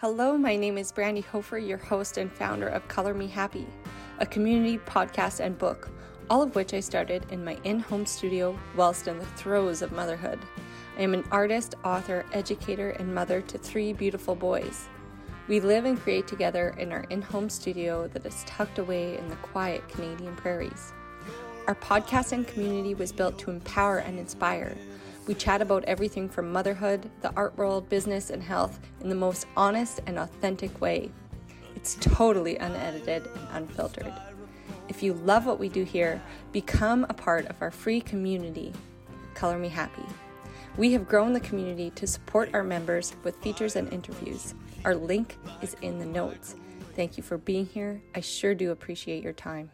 Hello, my name is Brandy Hofer, your host and founder of Color Me Happy, a community podcast and book, all of which I started in my in home studio whilst in the throes of motherhood. I am an artist, author, educator, and mother to three beautiful boys. We live and create together in our in home studio that is tucked away in the quiet Canadian prairies. Our podcast and community was built to empower and inspire we chat about everything from motherhood, the art world, business, and health in the most honest and authentic way. It's totally unedited and unfiltered. If you love what we do here, become a part of our free community, Color Me Happy. We have grown the community to support our members with features and interviews. Our link is in the notes. Thank you for being here. I sure do appreciate your time.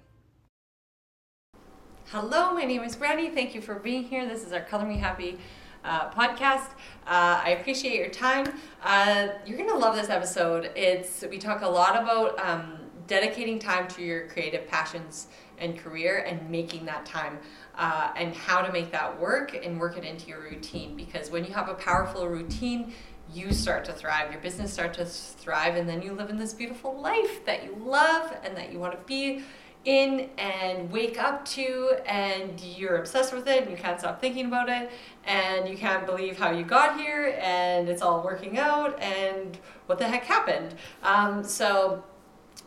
Hello, my name is Brandy. Thank you for being here. This is our Color Me Happy uh, podcast. Uh, I appreciate your time. Uh, you're gonna love this episode. It's we talk a lot about um, dedicating time to your creative passions and career and making that time uh, and how to make that work and work it into your routine. Because when you have a powerful routine, you start to thrive, your business starts to thrive, and then you live in this beautiful life that you love and that you want to be in and wake up to and you're obsessed with it and you can't stop thinking about it and you can't believe how you got here and it's all working out and what the heck happened? Um, so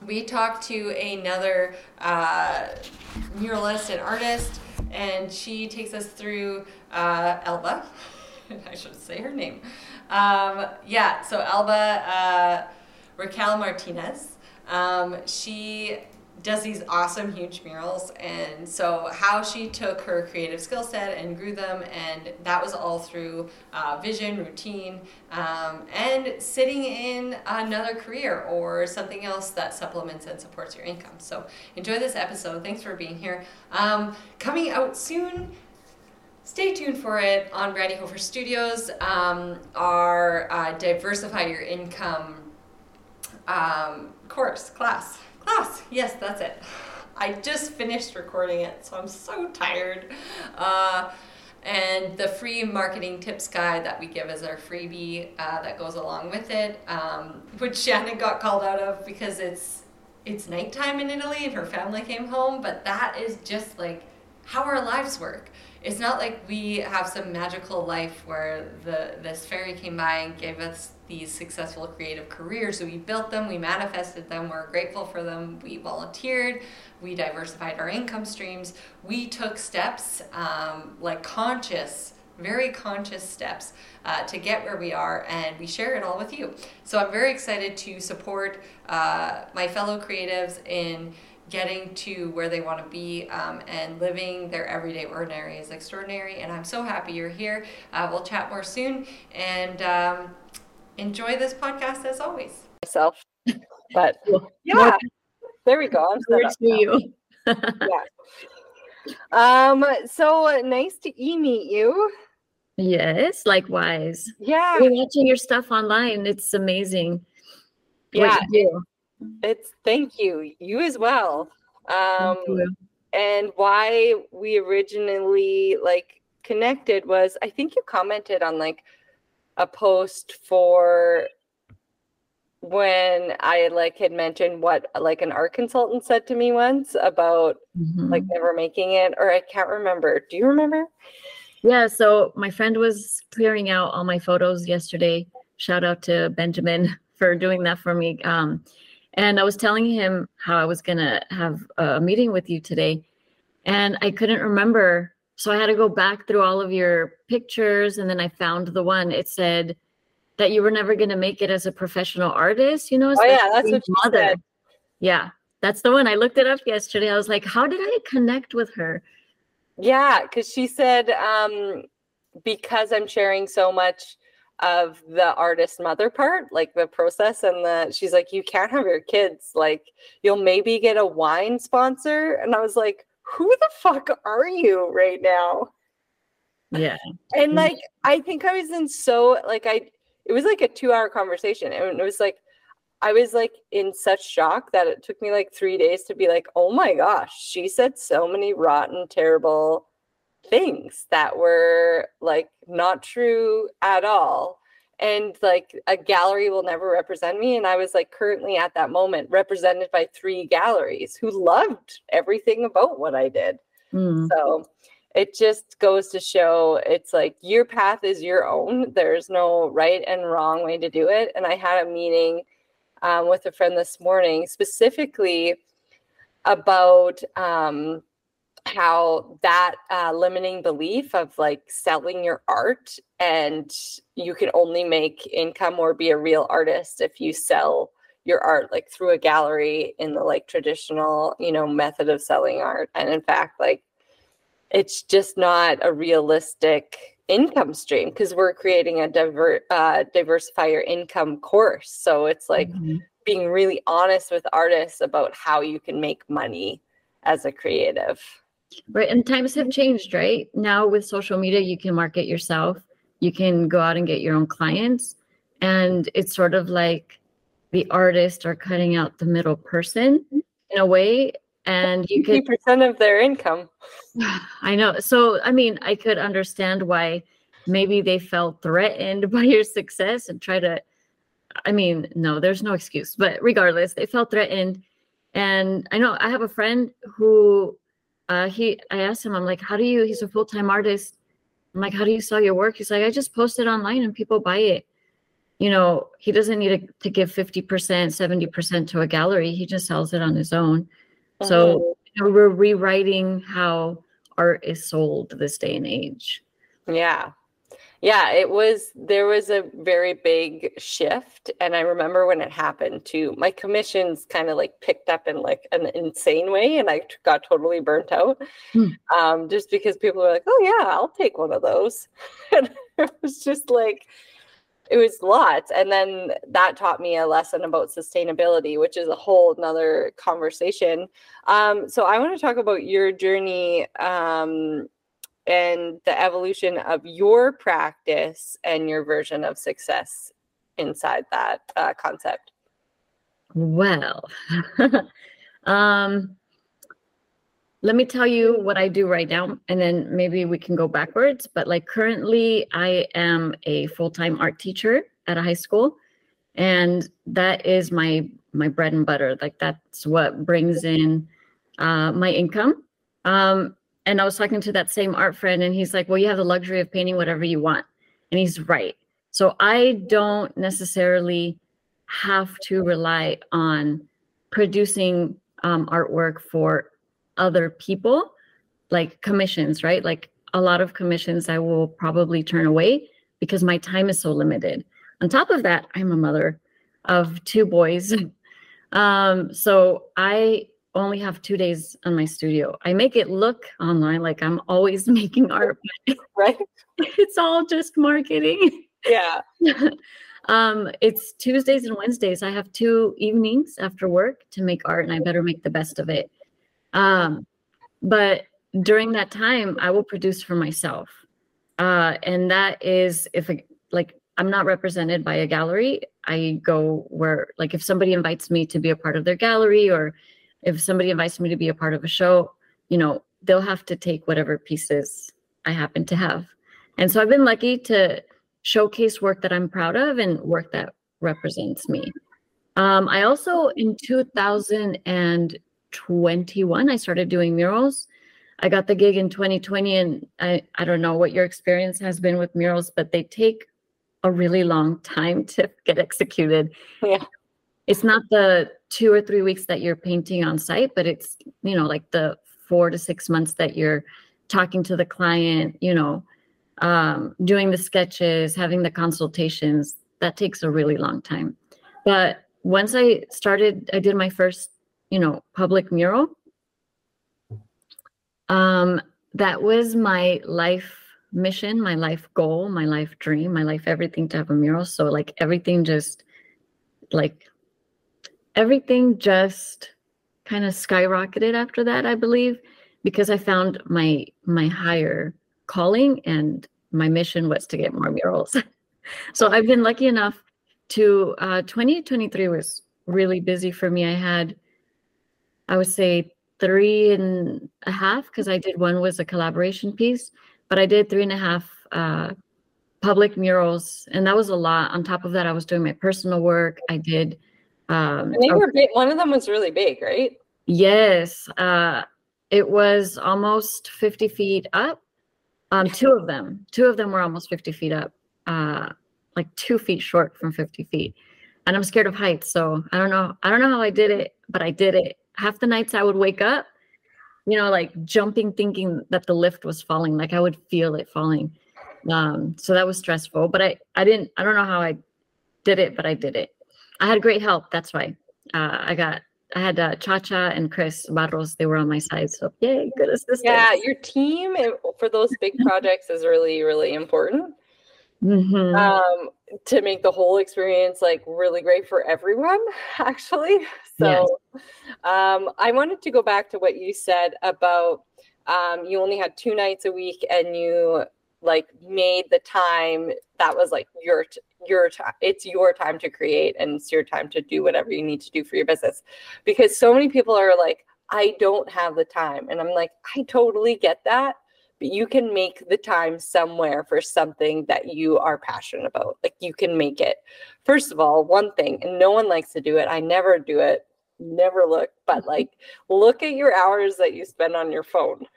we talked to another uh, muralist and artist and she takes us through uh, elba. I should say her name. Um, yeah so elba uh, raquel martinez. Um, she does these awesome huge murals. And so how she took her creative skill set and grew them and that was all through uh, vision routine um, and sitting in another career or something else that supplements and supports your income. So enjoy this episode. Thanks for being here. Um, coming out soon stay tuned for it on Brandy Hofer Studios. Um, our uh, Diversify Your Income um, course, class class. Yes, that's it. I just finished recording it, so I'm so tired. Uh, and the free marketing tips guide that we give as our freebie uh, that goes along with it, um, which Shannon got called out of because it's it's nighttime in Italy and her family came home. But that is just like how our lives work. It's not like we have some magical life where the this fairy came by and gave us these successful creative careers. So we built them, we manifested them, we're grateful for them, we volunteered, we diversified our income streams, we took steps um, like conscious very conscious steps uh, to get where we are, and we share it all with you. So I'm very excited to support uh, my fellow creatives in getting to where they want to be um, and living their everyday ordinary is extraordinary. And I'm so happy you're here. Uh, we'll chat more soon. And um, enjoy this podcast as always. Myself, but yeah, there we go. I'm set up you. yeah. Um. So nice to e meet you. Yes, likewise. Yeah, we're watching your stuff online. It's amazing. Yeah, you it's thank you. You as well. Um. And why we originally like connected was I think you commented on like a post for when I like had mentioned what like an art consultant said to me once about mm-hmm. like never making it, or I can't remember. Do you remember? Yeah, so my friend was clearing out all my photos yesterday. Shout out to Benjamin for doing that for me. Um, and I was telling him how I was gonna have a meeting with you today, and I couldn't remember so I had to go back through all of your pictures and then I found the one. It said that you were never going to make it as a professional artist, you know? Oh, yeah, that's what you mother. said. Yeah, that's the one. I looked it up yesterday. I was like, how did I connect with her? Yeah, because she said, um, because I'm sharing so much of the artist mother part, like the process, and the she's like, you can't have your kids, like, you'll maybe get a wine sponsor. And I was like, who the fuck are you right now? Yeah. And mm. like, I think I was in so, like, I, it was like a two hour conversation. And it was like, I was like in such shock that it took me like three days to be like, oh my gosh, she said so many rotten, terrible things that were like not true at all. And like a gallery will never represent me and i was like currently at that moment represented by three galleries who loved everything about what i did mm. so it just goes to show it's like your path is your own there's no right and wrong way to do it and i had a meeting um, with a friend this morning specifically about um, how that uh, limiting belief of like selling your art and you can only make income or be a real artist if you sell your art like through a gallery in the like traditional you know method of selling art. And in fact like it's just not a realistic income stream because we're creating a diver uh, diversify your income course. So it's like mm-hmm. being really honest with artists about how you can make money as a creative Right. And times have changed, right? Now with social media, you can market yourself, you can go out and get your own clients. And it's sort of like the artists are cutting out the middle person mm-hmm. in a way. And you could percent of their income. I know. So I mean, I could understand why maybe they felt threatened by your success and try to I mean, no, there's no excuse. But regardless, they felt threatened. And I know I have a friend who uh, he I asked him, I'm like, how do you? He's a full time artist. I'm like, how do you sell your work? He's like, I just post it online and people buy it. You know, he doesn't need to, to give 50%, 70% to a gallery. He just sells it on his own. So you know, we're rewriting how art is sold this day and age. Yeah yeah it was there was a very big shift and i remember when it happened too my commissions kind of like picked up in like an insane way and i got totally burnt out hmm. um, just because people were like oh yeah i'll take one of those and it was just like it was lots and then that taught me a lesson about sustainability which is a whole nother conversation um, so i want to talk about your journey um, and the evolution of your practice and your version of success inside that uh, concept? Well, um, let me tell you what I do right now, and then maybe we can go backwards. But like currently, I am a full time art teacher at a high school, and that is my my bread and butter. Like that's what brings in uh, my income. Um, and I was talking to that same art friend, and he's like, Well, you have the luxury of painting whatever you want. And he's right. So I don't necessarily have to rely on producing um, artwork for other people, like commissions, right? Like a lot of commissions I will probably turn away because my time is so limited. On top of that, I'm a mother of two boys. um, so I only have two days on my studio. I make it look online like I'm always making art, right? It's all just marketing. Yeah. um, it's Tuesdays and Wednesdays. I have two evenings after work to make art, and I better make the best of it. Um, but during that time, I will produce for myself, uh, and that is if I, like I'm not represented by a gallery. I go where like if somebody invites me to be a part of their gallery or if somebody invites me to be a part of a show, you know, they'll have to take whatever pieces I happen to have. And so I've been lucky to showcase work that I'm proud of and work that represents me. Um, I also, in 2021, I started doing murals. I got the gig in 2020, and I, I don't know what your experience has been with murals, but they take a really long time to get executed. Yeah it's not the two or three weeks that you're painting on site, but it's, you know, like the four to six months that you're talking to the client, you know, um, doing the sketches, having the consultations. That takes a really long time. But once I started, I did my first, you know, public mural. Um, that was my life mission, my life goal, my life dream, my life everything to have a mural. So like everything just like everything just kind of skyrocketed after that, I believe, because I found my my higher calling and my mission was to get more murals. so I've been lucky enough to uh, 2023 was really busy for me. I had, I would say, three and a half because I did one was a collaboration piece, but I did three and a half uh, public murals, and that was a lot. On top of that, I was doing my personal work. I did. Um, and they were big. One of them was really big, right? Yes, uh, it was almost fifty feet up. Um, two of them, two of them were almost fifty feet up. Uh, like two feet short from fifty feet, and I'm scared of heights, so I don't know. I don't know how I did it, but I did it. Half the nights I would wake up, you know, like jumping, thinking that the lift was falling. Like I would feel it falling um, so that was stressful, but I, I didn't, I don't know how I did it, but I did it. I had great help. That's why uh, I got, I had uh, Chacha and Chris Barros. They were on my side. So yay, good assistance. Yeah. Your team for those big projects is really, really important. Mm-hmm. Um, to make the whole experience like really great for everyone actually so yes. um, i wanted to go back to what you said about um, you only had two nights a week and you like made the time that was like your your time it's your time to create and it's your time to do whatever you need to do for your business. Because so many people are like i don't have the time. And i'm like i totally get that but you can make the time somewhere for something that you are passionate about. Like you can make it. First of all one thing and no one likes to do it. I never do it. Never look but mm-hmm. like look at your hours that you spend on your phone.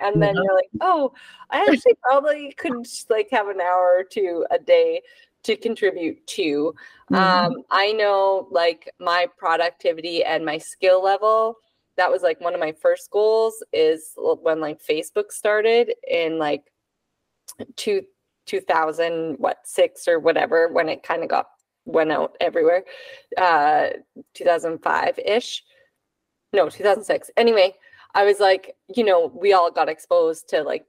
And then mm-hmm. you're like, oh, I actually probably could like have an hour or two a day to contribute to. Mm-hmm. Um, I know like my productivity and my skill level. That was like one of my first goals is when like Facebook started in like two 2000 what six or whatever when it kind of got went out everywhere uh 2005 ish no 2006 anyway I was like, you know, we all got exposed to like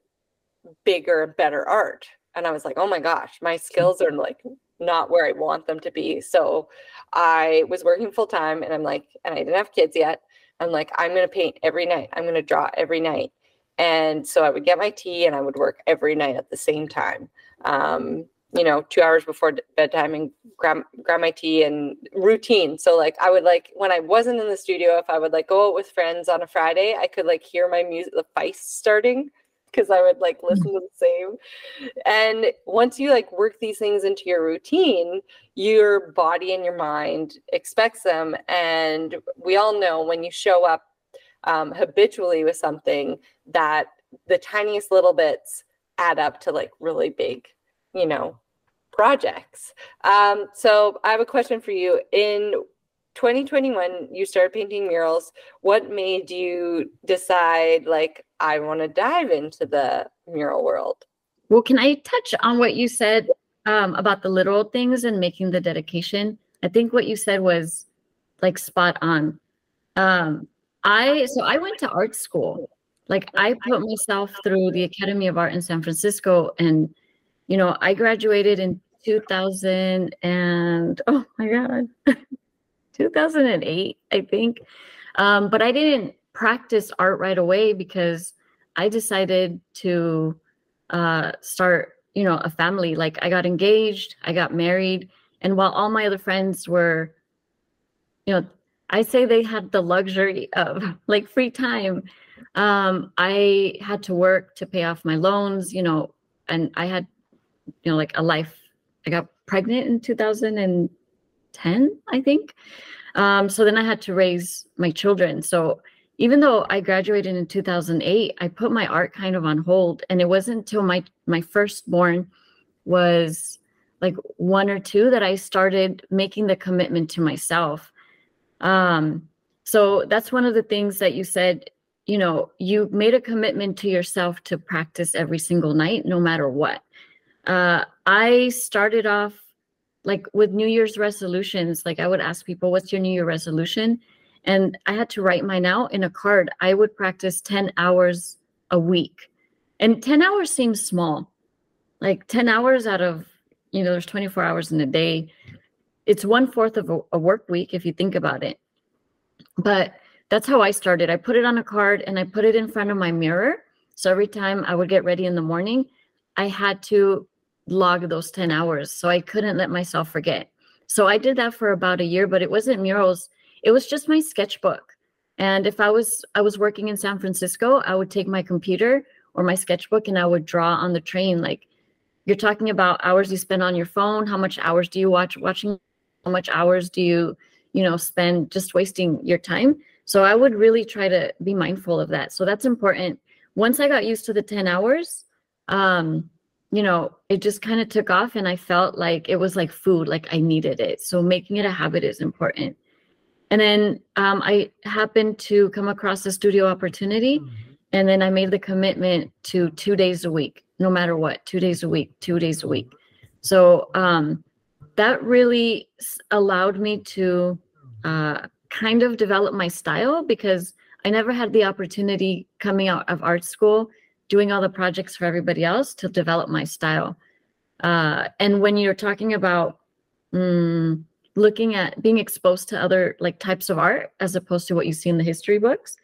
bigger, better art. And I was like, oh my gosh, my skills are like not where I want them to be. So I was working full time and I'm like, and I didn't have kids yet. I'm like, I'm going to paint every night. I'm going to draw every night. And so I would get my tea and I would work every night at the same time. Um, you know, two hours before bedtime and grab grab my tea and routine. So like I would like when I wasn't in the studio, if I would like go out with friends on a Friday, I could like hear my music, the Feist starting because I would like listen to the same. And once you like work these things into your routine, your body and your mind expects them. And we all know when you show up um, habitually with something that the tiniest little bits add up to like really big, you know, projects. Um, so I have a question for you. In 2021, you started painting murals. What made you decide, like, I want to dive into the mural world? Well, can I touch on what you said um, about the literal things and making the dedication? I think what you said was like spot on. Um, I so I went to art school. Like I put myself through the Academy of Art in San Francisco, and you know I graduated in 2000 and oh my god 2008 i think. Um, but i didn't practice art right away because i decided to uh, start you know a family. Like i got engaged i got married and while all my other friends were you know i say they had the luxury of like free time. Um, i had to work to pay off my loans you know and i had you know like a life. I got pregnant in 2010, I think. Um, so then I had to raise my children. So even though I graduated in 2008, I put my art kind of on hold, and it wasn't until my my firstborn was like one or two that I started making the commitment to myself. Um, so that's one of the things that you said. You know, you made a commitment to yourself to practice every single night, no matter what. Uh, I started off like with New Year's resolutions. Like I would ask people, "What's your New Year resolution?" And I had to write mine out in a card. I would practice ten hours a week, and ten hours seems small. Like ten hours out of you know, there's 24 hours in a day. It's one fourth of a, a work week if you think about it. But that's how I started. I put it on a card and I put it in front of my mirror. So every time I would get ready in the morning, I had to log those 10 hours. So I couldn't let myself forget. So I did that for about a year, but it wasn't murals. It was just my sketchbook. And if I was I was working in San Francisco, I would take my computer or my sketchbook and I would draw on the train like you're talking about hours you spend on your phone how much hours do you watch watching how much hours do you you know spend just wasting your time so i would really try to be mindful of that so that's important once i got used to the 10 hours um you know it just kind of took off and i felt like it was like food like i needed it so making it a habit is important and then um, i happened to come across a studio opportunity mm-hmm. and then i made the commitment to two days a week no matter what, two days a week, two days a week. So um, that really allowed me to uh, kind of develop my style because I never had the opportunity coming out of art school, doing all the projects for everybody else to develop my style. Uh, and when you're talking about mm, looking at being exposed to other like types of art as opposed to what you see in the history books,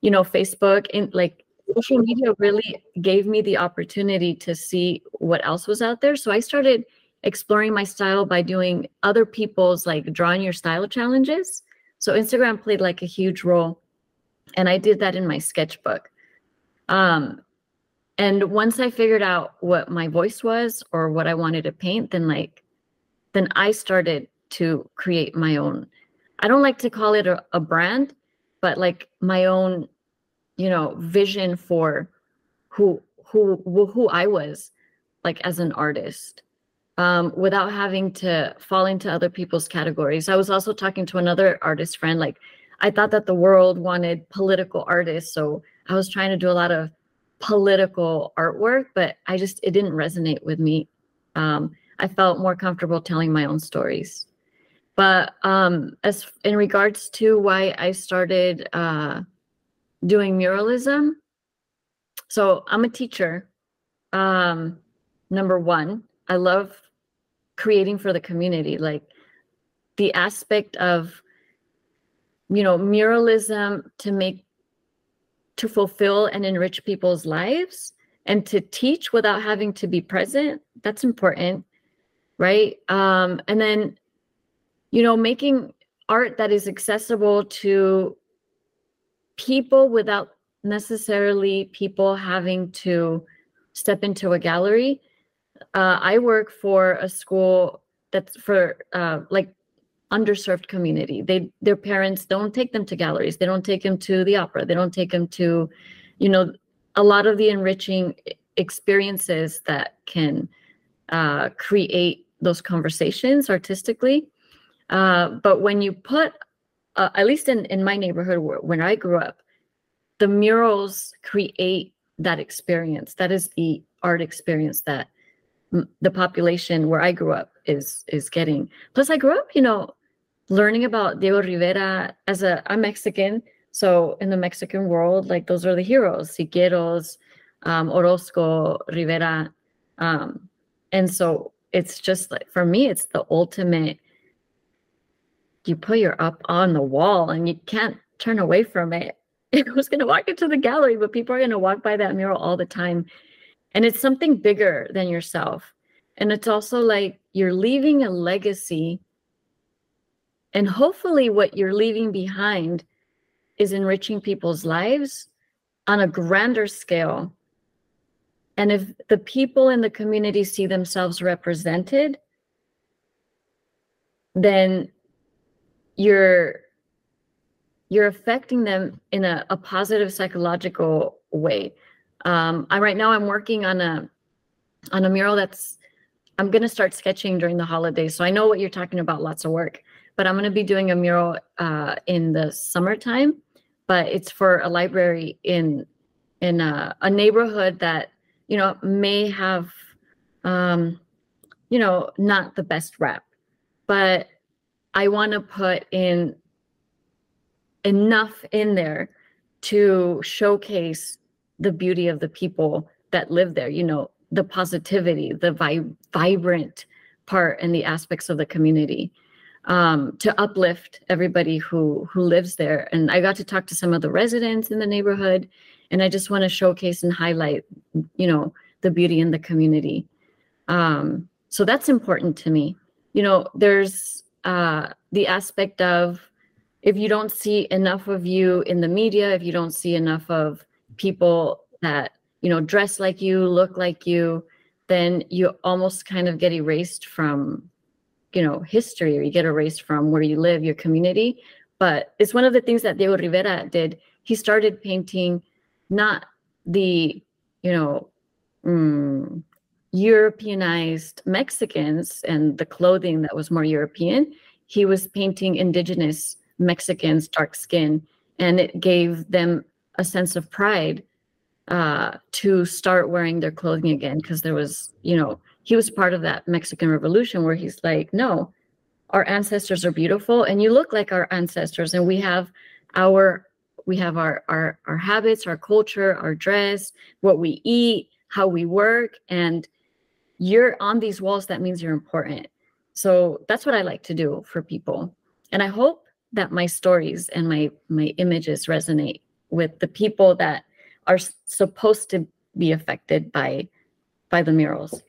you know, Facebook and like social media really gave me the opportunity to see what else was out there. So I started exploring my style by doing other people's like drawing your style challenges. So Instagram played like a huge role. And I did that in my sketchbook. Um, and once I figured out what my voice was or what I wanted to paint, then like, then I started to create my own. I don't like to call it a, a brand, but like my own you know vision for who who who I was like as an artist um, without having to fall into other people's categories. I was also talking to another artist friend. Like, I thought that the world wanted political artists, so I was trying to do a lot of political artwork, but I just it didn't resonate with me. Um, I felt more comfortable telling my own stories. But um, as in regards to why I started uh, doing muralism. So I'm a teacher. Um, number one, I love creating for the community, like the aspect of, you know, muralism to make, to fulfill and enrich people's lives and to teach without having to be present. That's important. Right. Um, and then, you know, making art that is accessible to people without necessarily people having to step into a gallery. Uh, I work for a school that's for uh, like underserved community. They their parents don't take them to galleries. They don't take them to the opera. They don't take them to, you know, a lot of the enriching experiences that can uh, create those conversations artistically. Uh, but when you put uh, at least in, in my neighborhood where, when I grew up, the murals create that experience. That is the art experience that the population where I grew up is is getting. Plus, I grew up, you know, learning about Diego Rivera as a I'm Mexican, so in the Mexican world, like those are the heroes, Siqueiros, um, Orozco, Rivera, um, and so it's just like for me, it's the ultimate you put your up on the wall and you can't turn away from it. Was going to walk into the gallery, but people are going to walk by that mural all the time. And it's something bigger than yourself. And it's also like you're leaving a legacy. And hopefully, what you're leaving behind is enriching people's lives on a grander scale. And if the people in the community see themselves represented, then you're you're affecting them in a, a positive psychological way. Um, I right now I'm working on a on a mural that's I'm gonna start sketching during the holidays. So I know what you're talking about, lots of work. But I'm gonna be doing a mural uh, in the summertime. But it's for a library in in a, a neighborhood that you know may have um, you know not the best rep, but I want to put in enough in there to showcase the beauty of the people that live there, you know, the positivity, the vi- vibrant part and the aspects of the community um, to uplift everybody who who lives there. And I got to talk to some of the residents in the neighborhood, and I just want to showcase and highlight, you know, the beauty in the community. Um, so that's important to me. You know, there's uh, the aspect of if you don't see enough of you in the media, if you don't see enough of people that you know dress like you, look like you, then you almost kind of get erased from you know history or you get erased from where you live your community. But it's one of the things that diego rivera did. He started painting not the you know mm, europeanized mexicans and the clothing that was more european. He was painting indigenous mexicans dark skin and it gave them a sense of pride uh, to start wearing their clothing again because there was, you know, he was part of that Mexican Revolution where he's like, no, our ancestors are beautiful and you look like our ancestors and we have our we have our our our habits our culture our dress what we eat how we work and you're on these walls that means you're important. So that's what i like to do for people. And i hope that my stories and my my images resonate with the people that are supposed to be affected by by the murals.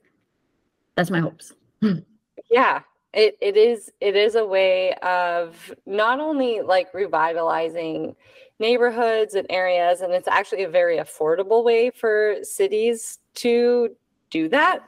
That's my hopes. Yeah it, it is it is a way of not only like revitalizing neighborhoods and areas and it's actually a very affordable way for cities to do that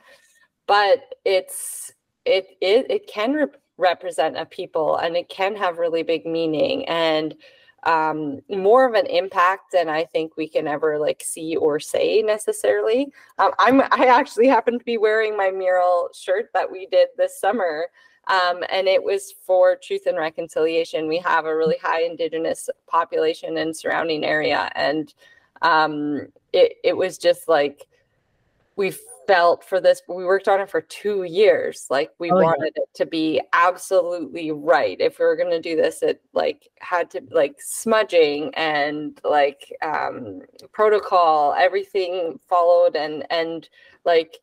but it's it it, it can re- represent a people and it can have really big meaning and um, more of an impact than I think we can ever like see or say necessarily. Um, I'm I actually happen to be wearing my mural shirt that we did this summer, um, and it was for Truth and Reconciliation. We have a really high Indigenous population in surrounding area, and um, it it was just like we felt for this we worked on it for two years like we oh, wanted yeah. it to be absolutely right if we were going to do this it like had to like smudging and like um protocol everything followed and and like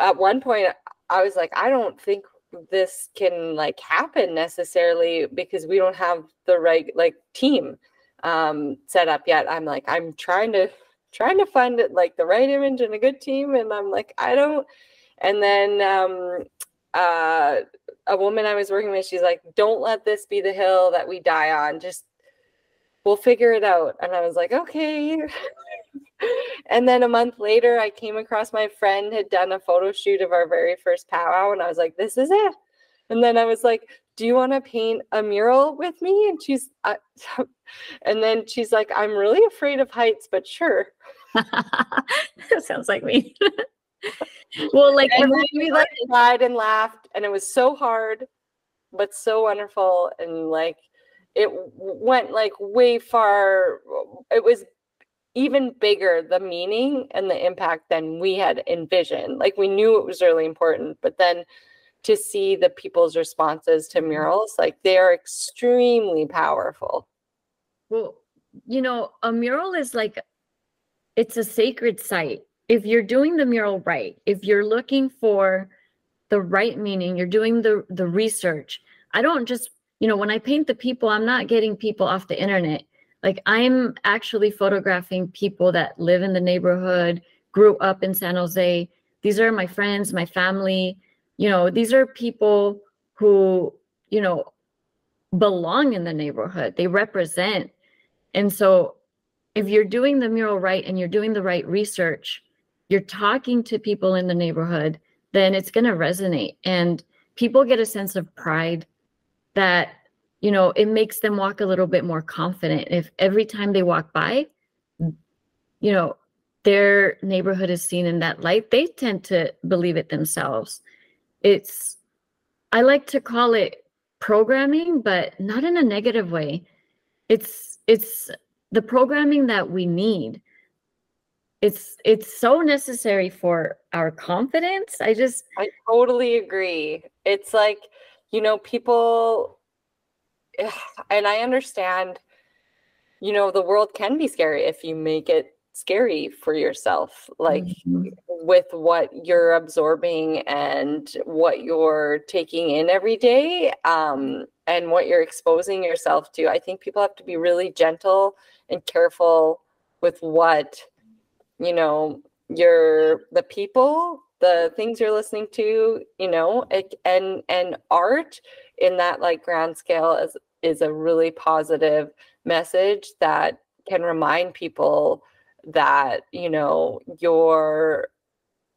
at one point i was like i don't think this can like happen necessarily because we don't have the right like team um set up yet i'm like i'm trying to trying to find it like the right image and a good team and i'm like i don't and then um uh a woman i was working with she's like don't let this be the hill that we die on just we'll figure it out and i was like okay. And then a month later i came across my friend had done a photo shoot of our very first powwow and i was like this is it. And then i was like do you want to paint a mural with me? And she's uh, and then she's like i'm really afraid of heights but sure sounds like me. Well like we like cried and laughed and it was so hard but so wonderful and like it went like way far it was even bigger the meaning and the impact than we had envisioned. Like we knew it was really important but then to see the people's responses to mm-hmm. murals like they're extremely powerful. Well you know a mural is like it's a sacred site. If you're doing the mural right if you're looking for the right meaning you're doing the the research. I don't just you know when i paint the people i'm not getting people off the internet. Like i'm actually photographing people that live in the neighborhood grew up in san jose. These are my friends my family. You know these are people who you know belong in the neighborhood. They represent. And so if you're doing the mural right and you're doing the right research you're talking to people in the neighborhood then it's going to resonate. And people get a sense of pride that you know it makes them walk a little bit more confident. If every time they walk by you know their neighborhood is seen in that light they tend to believe it themselves. It's i like to call it programming but not in a negative way. It's it's the programming that we need it's it's so necessary for our confidence. I just i totally agree. It's like you know people and i understand you know the world can be scary if you make it scary for yourself like mm-hmm. with what you're absorbing and what you're taking in every day um, and what you're exposing yourself to. I think people have to be really gentle and careful with what you know your the people the things you're listening to you know and and art in that like grand scale is is a really positive message that can remind people that you know your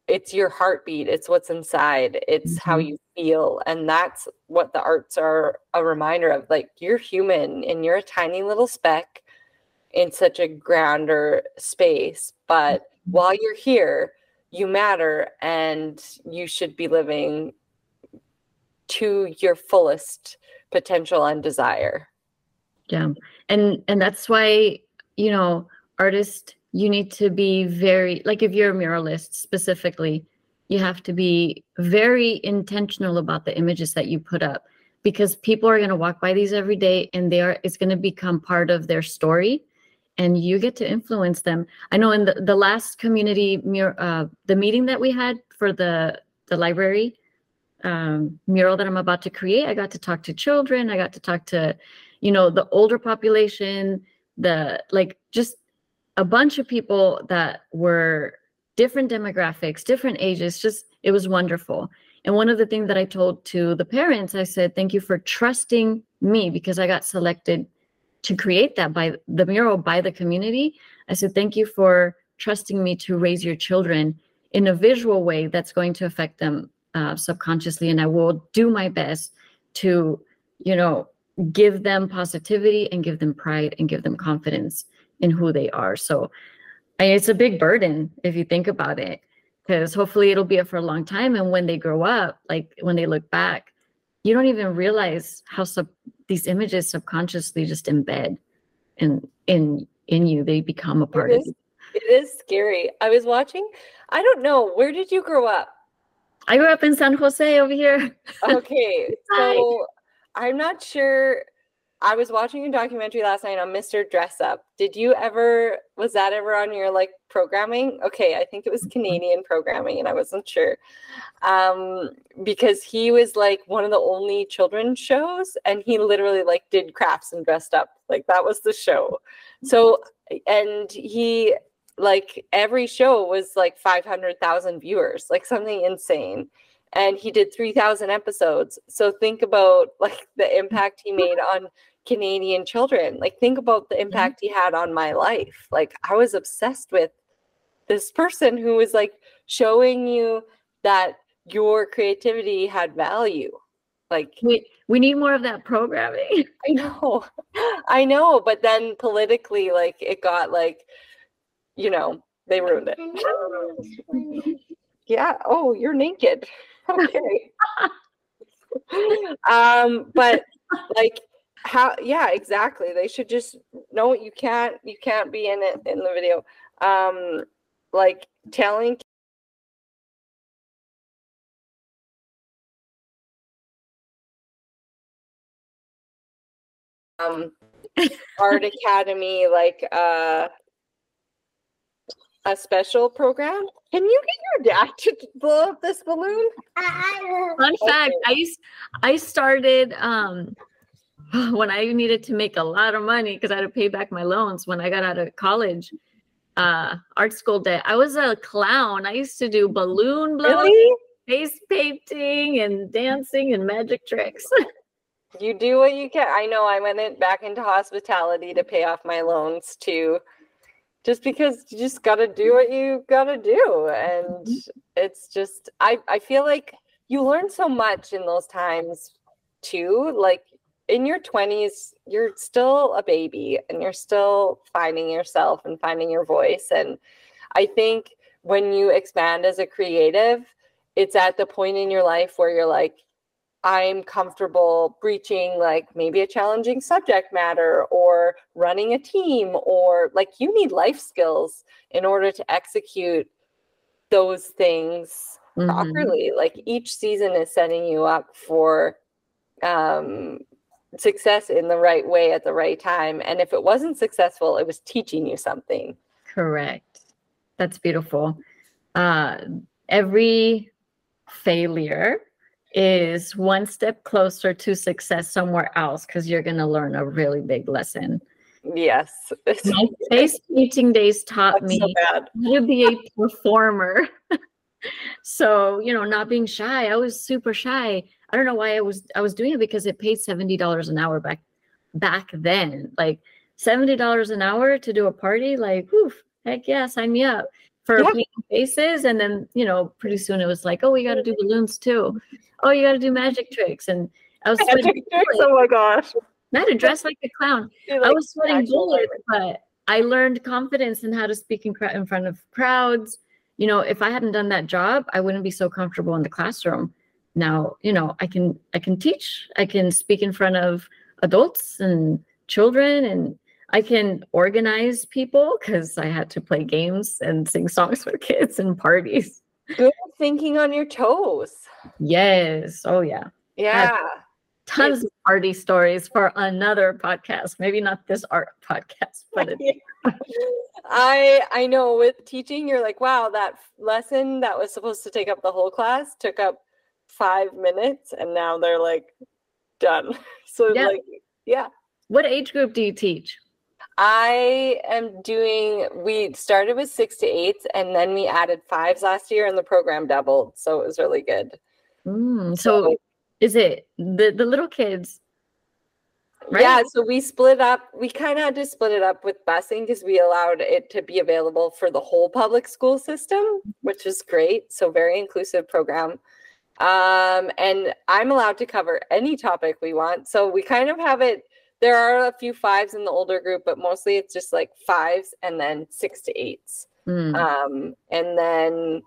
it's your heartbeat it's what's inside it's mm-hmm. how you feel and that's what the arts are a reminder of like you're human and you're a tiny little speck in such a grander space but mm-hmm. while you're here you matter and you should be living to your fullest potential and desire yeah and and that's why you know artists you need to be very like if you're a muralist specifically you have to be very intentional about the images that you put up because people are going to walk by these every day and they are it's going to become part of their story and you get to influence them. I know in the, the last community uh, the meeting that we had for the the library um, mural that i'm about to create i got to talk to children i got to talk to you know the older population the like just a bunch of people that were different demographics different ages just it was wonderful. And one of the things that i told to the parents i said thank you for trusting me because i got selected to create that by the mural by the community. I said thank you for trusting me to raise your children in a visual way that's going to affect them uh, subconsciously and i will do my best to you know give them positivity and give them pride and give them confidence in who they are. So I, it's a big burden if you think about it because hopefully it'll be it for a long time and when they grow up like when they look back you don't even realize how sub- these images subconsciously just embed in in in you. They become a part it is, of you. it is scary. I was watching i don't know where did you grow up? I grew up in san jose over here. Okay so i'm not sure I was watching a documentary last night on Mr. Dressup. Did you ever was that ever on your like programming? Okay, I think it was mm-hmm. Canadian programming and I wasn't sure. Um because he was like one of the only children's shows and he literally like did crafts and dressed up. Like that was the show. So and he like every show was like 500,000 viewers, like something insane and he did 3000 episodes. So think about like the impact he made on canadian children. Like think about the mm-hmm. impact he had on my life. Like i was obsessed with this person who was like showing you that your creativity had value. Like we, we need more of that programming. I know. I know but then politically like it got like you know they ruined it. Yeah. Oh you're naked okay. um, but like how yeah, exactly. They should just no, you can't you can't be in it in the video. Um like telling um art academy like uh a special program. Can you get your dad to blow up this balloon? Fun fact: I used, I started um, when I needed to make a lot of money because I had to pay back my loans when I got out of college. Uh, art school day. I was a clown. I used to do balloon blowing, really? face painting, and dancing and magic tricks. you do what you can. I know. I went back into hospitality to pay off my loans too just because you just got to do what you got to do and mm-hmm. it's just i i feel like you learn so much in those times too like in your 20s you're still a baby and you're still finding yourself and finding your voice and i think when you expand as a creative it's at the point in your life where you're like I'm comfortable breaching like maybe a challenging subject matter or running a team or like you need life skills in order to execute those things mm-hmm. properly. Like each season is setting you up for um, success in the right way at the right time. And if it wasn't successful, it was teaching you something. Correct. That's beautiful. Uh, every failure is one step closer to success somewhere else because you're going to learn a really big lesson. Yes. My face painting days taught That's me so how to be a performer. so, you know, not being shy. I was super shy. I don't know why I was I was doing it because it paid $70 an hour back back then. Like $70 an hour to do a party, like, whew, heck yeah, sign me up. For yeah. faces. And then, you know, pretty soon it was like, oh, we got to do balloons too. Oh, you got to do magic tricks. And I was sweating. Oh my gosh. I had to dress like a clown. Like I was sweating bullets, but I learned confidence in how to speak in, in front of crowds. You know, if I hadn't done that job, I wouldn't be so comfortable in the classroom. Now, you know, I can I can teach, I can speak in front of adults and children and I can organize people because I had to play games and sing songs with kids and parties. Good thinking on your toes. Yes. Oh yeah. Yeah. Tons of party stories for another podcast. Maybe not this art podcast, but I I know with teaching, you're like, wow, that lesson that was supposed to take up the whole class took up five minutes, and now they're like done. So yeah. like, yeah. What age group do you teach? I am doing, we started with six to eights and then we added fives last year, and the program doubled. So it was really good. Mm, so, so, is it the, the little kids? Right? Yeah, so we split up. We kind of had to split it up with busing because we allowed it to be available for the whole public school system, which is great. So, very inclusive program. Um, and I'm allowed to cover any topic we want. So, we kind of have it there are a few fives in the older group, but mostly it's just like fives and then six to eights. Mm. Um, and then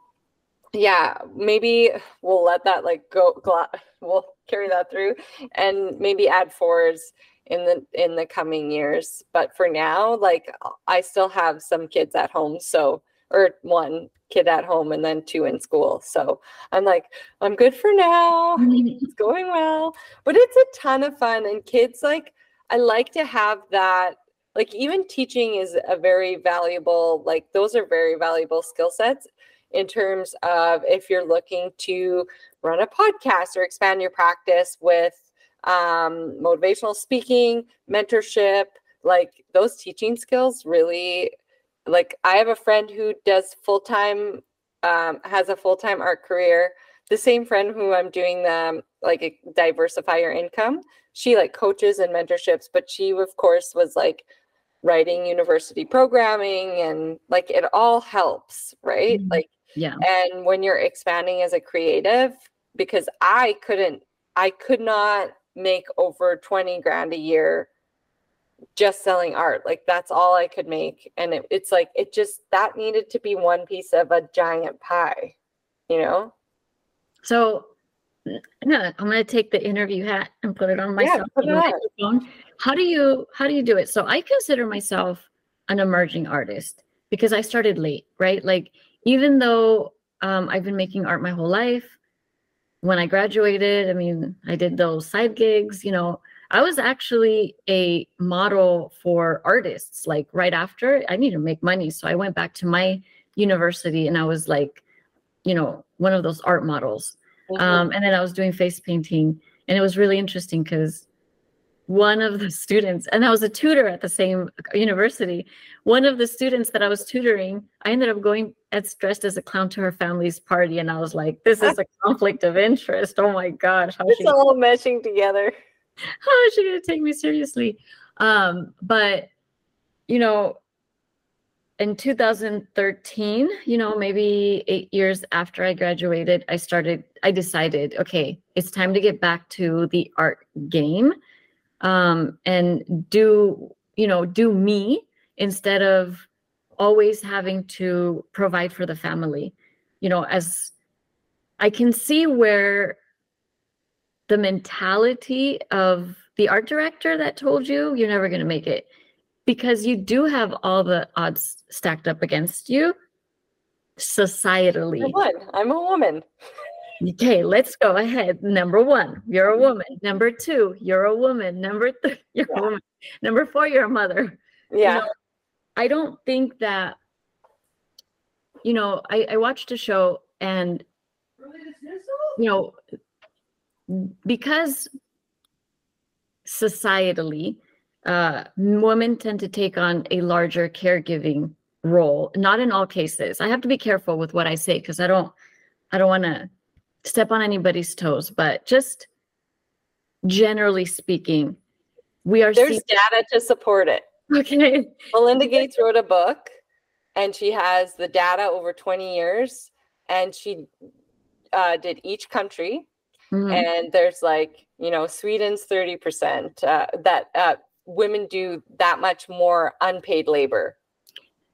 yeah, maybe we'll let that like go. We'll carry that through, and maybe add fours in the in the coming years. But for now, like I still have some kids at home, so or one kid at home and then two in school. So I'm like, I'm good for now. it's going well, but it's a ton of fun, and kids like I like to have that like even teaching is a very valuable like those are very valuable skill sets in terms of if you're looking to run a podcast or expand your practice with um, motivational speaking mentorship like those teaching skills really like i have a friend who does full-time um, has a full-time art career. The same friend who i'm doing the like diversify your income she like coaches and mentorships but she of course was like writing university programming and like it all helps right? Mm-hmm. like yeah. and when you're expanding as a creative because i couldn't i could not make over 20 grand a year just selling art. Like that's all i could make and it, it's like it just that needed to be one piece of a giant pie you know? So I'm gonna take the interview hat and put it on myself. Yeah, it how do you how do you do it? So I consider myself an emerging artist because I started late, right? Like even though um, I've been making art my whole life, when I graduated, I mean, I did those side gigs. You know, I was actually a model for artists. Like right after, I need to make money, so I went back to my university and I was like, you know, one of those art models Mm-hmm. Um, and then I was doing face painting, and it was really interesting because one of the students, and I was a tutor at the same university. One of the students that I was tutoring, I ended up going as dressed as a clown to her family's party, and I was like, "This is a conflict of interest." Oh my gosh, how it's all meshing together. How is she going to take me seriously? Um, but you know, in 2013, you know, maybe eight years after I graduated, I started, I decided, okay, it's time to get back to the art game um, and do, you know, do me instead of always having to provide for the family. You know, as I can see where the mentality of the art director that told you you're never going to make it because you do have all the odds stacked up against you societally. One, I'm a woman. Okay, let's go ahead. Number one, you're a woman. Number two, you're a woman. Number three, you're yeah. a woman. Number four, you're a mother. Yeah. You know, I don't think that, you know, I, I watched a show and, you know, because societally, uh, women tend to take on a larger caregiving role. Not in all cases. I have to be careful with what I say because I don't, I don't want to step on anybody's toes. But just generally speaking, we are. There's seeing- data to support it. Okay. Melinda Gates wrote a book, and she has the data over 20 years and she uh, did each country mm-hmm. and there's like you know sweden's 30% uh, that uh, women do that much more unpaid labor.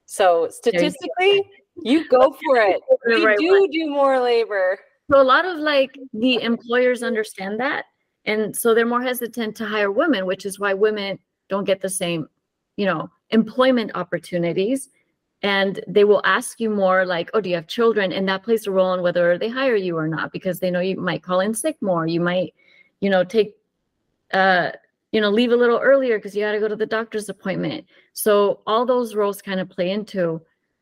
So statistically you go for it. we right do do more labor. So a lot of like the employers understand that. And so they're more hesitant to hire women which is why women don't get the same you know employment opportunities. And they will ask you more like oh do you have children? And that plays a role in whether they hire you or not because they know you might call in sick more. You might you know take uh you know leave a little earlier because you got to go to the doctor's appointment. So all those roles kind of play into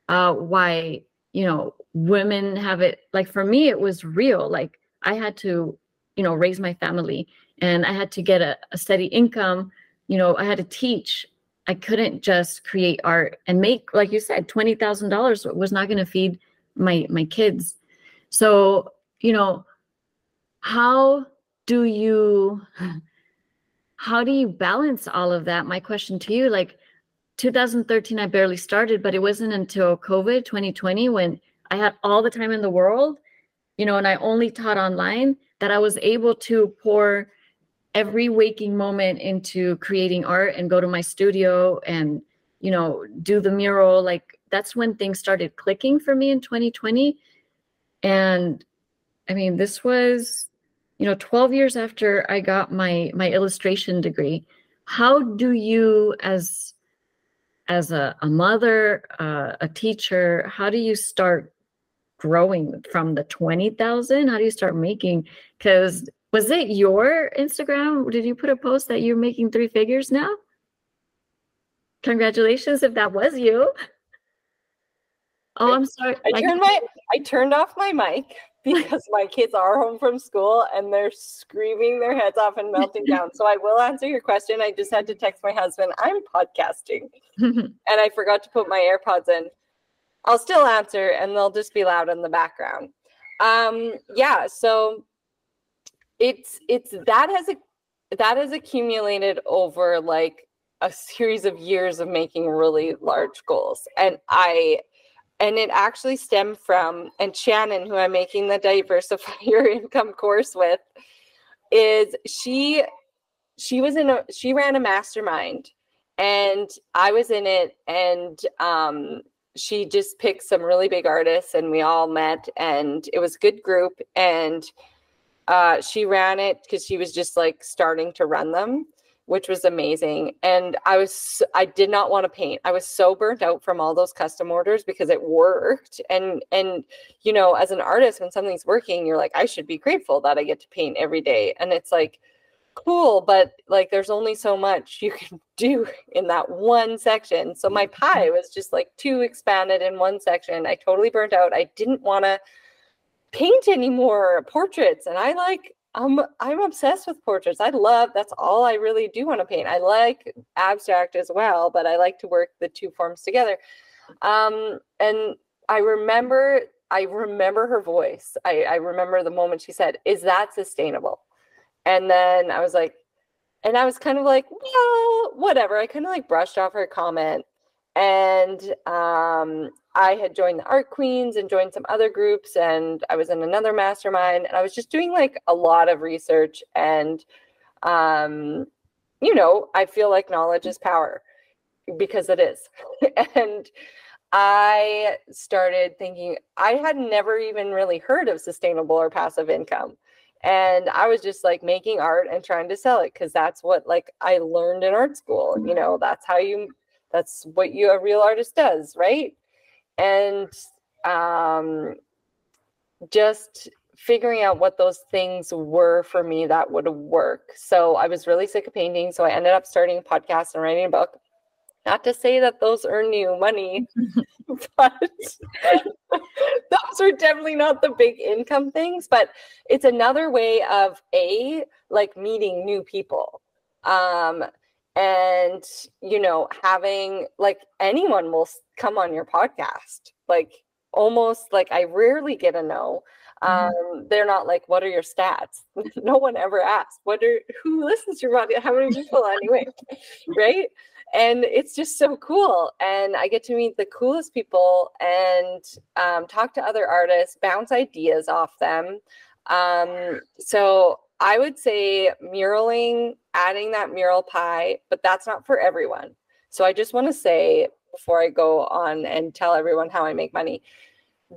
uh why you know women have it like for me it was real like i had to you know raise my family and i had to get a, a steady income. You know i had to teach. I couldn't just create art and make, like you said, twenty thousand dollars was not going to feed my my kids. So you know, how do you how do you balance all of that? My question to you, like 2013, I barely started, but it wasn't until COVID 2020 when I had all the time in the world, you know, and I only taught online that I was able to pour every waking moment into creating art and go to my studio and you know do the mural like that's when things started clicking for me in 2020 and i mean this was you know 12 years after i got my my illustration degree how do you as as a, a mother uh, a teacher how do you start growing from the 20000 how do you start making because was it your Instagram? Did you put a post that you're making three figures now? Congratulations if that was you. Oh, I'm sorry. I turned my I turned off my mic because my kids are home from school and they're screaming their heads off and melting down. So I will answer your question. I just had to text my husband. I'm podcasting. and I forgot to put my AirPods in. I'll still answer and they'll just be loud in the background. Um yeah, so it's it's that has a that has accumulated over like a series of years of making really large goals and i and it actually stemmed from and shannon who i'm making the diversify your income course with is she she was in a she ran a mastermind and i was in it and um she just picked some really big artists and we all met and it was a good group and uh, she ran it because she was just like starting to run them, which was amazing. And I was, I did not want to paint. I was so burnt out from all those custom orders because it worked. And, and, you know, as an artist, when something's working, you're like, I should be grateful that I get to paint every day. And it's like, cool, but like there's only so much you can do in that one section. So my mm-hmm. pie was just like too expanded in one section. I totally burnt out. I didn't want to paint anymore portraits and i like i'm i'm obsessed with portraits i love that's all i really do want to paint i like abstract as well but i like to work the two forms together. Um and i remember i remember her voice i i remember the moment she said is that sustainable? And then i was like and i was kind of like well whatever i kind of like brushed off her comment. And um I had joined the Art Queens and joined some other groups, and I was in another mastermind, and I was just doing like a lot of research. And, um, you know, I feel like knowledge is power because it is. and I started thinking, I had never even really heard of sustainable or passive income. And I was just like making art and trying to sell it because that's what like I learned in art school. You know, that's how you, that's what you, a real artist does, right? And um, just figuring out what those things were for me that would work. So I was really sick of painting. So I ended up starting a podcast and writing a book. Not to say that those earn you money, but those are definitely not the big income things. But it's another way of a like meeting new people. Um, and you know having like anyone will come on your podcast like almost like i rarely get a no mm-hmm. um they're not like what are your stats no one ever asks what are who listens to your podcast how many people anyway right and it's just so cool. And I get to meet the coolest people and um, talk to other artists, bounce ideas off them. Um, so I would say muraling, adding that mural pie, but that's not for everyone. So I just want to say before I go on and tell everyone how I make money,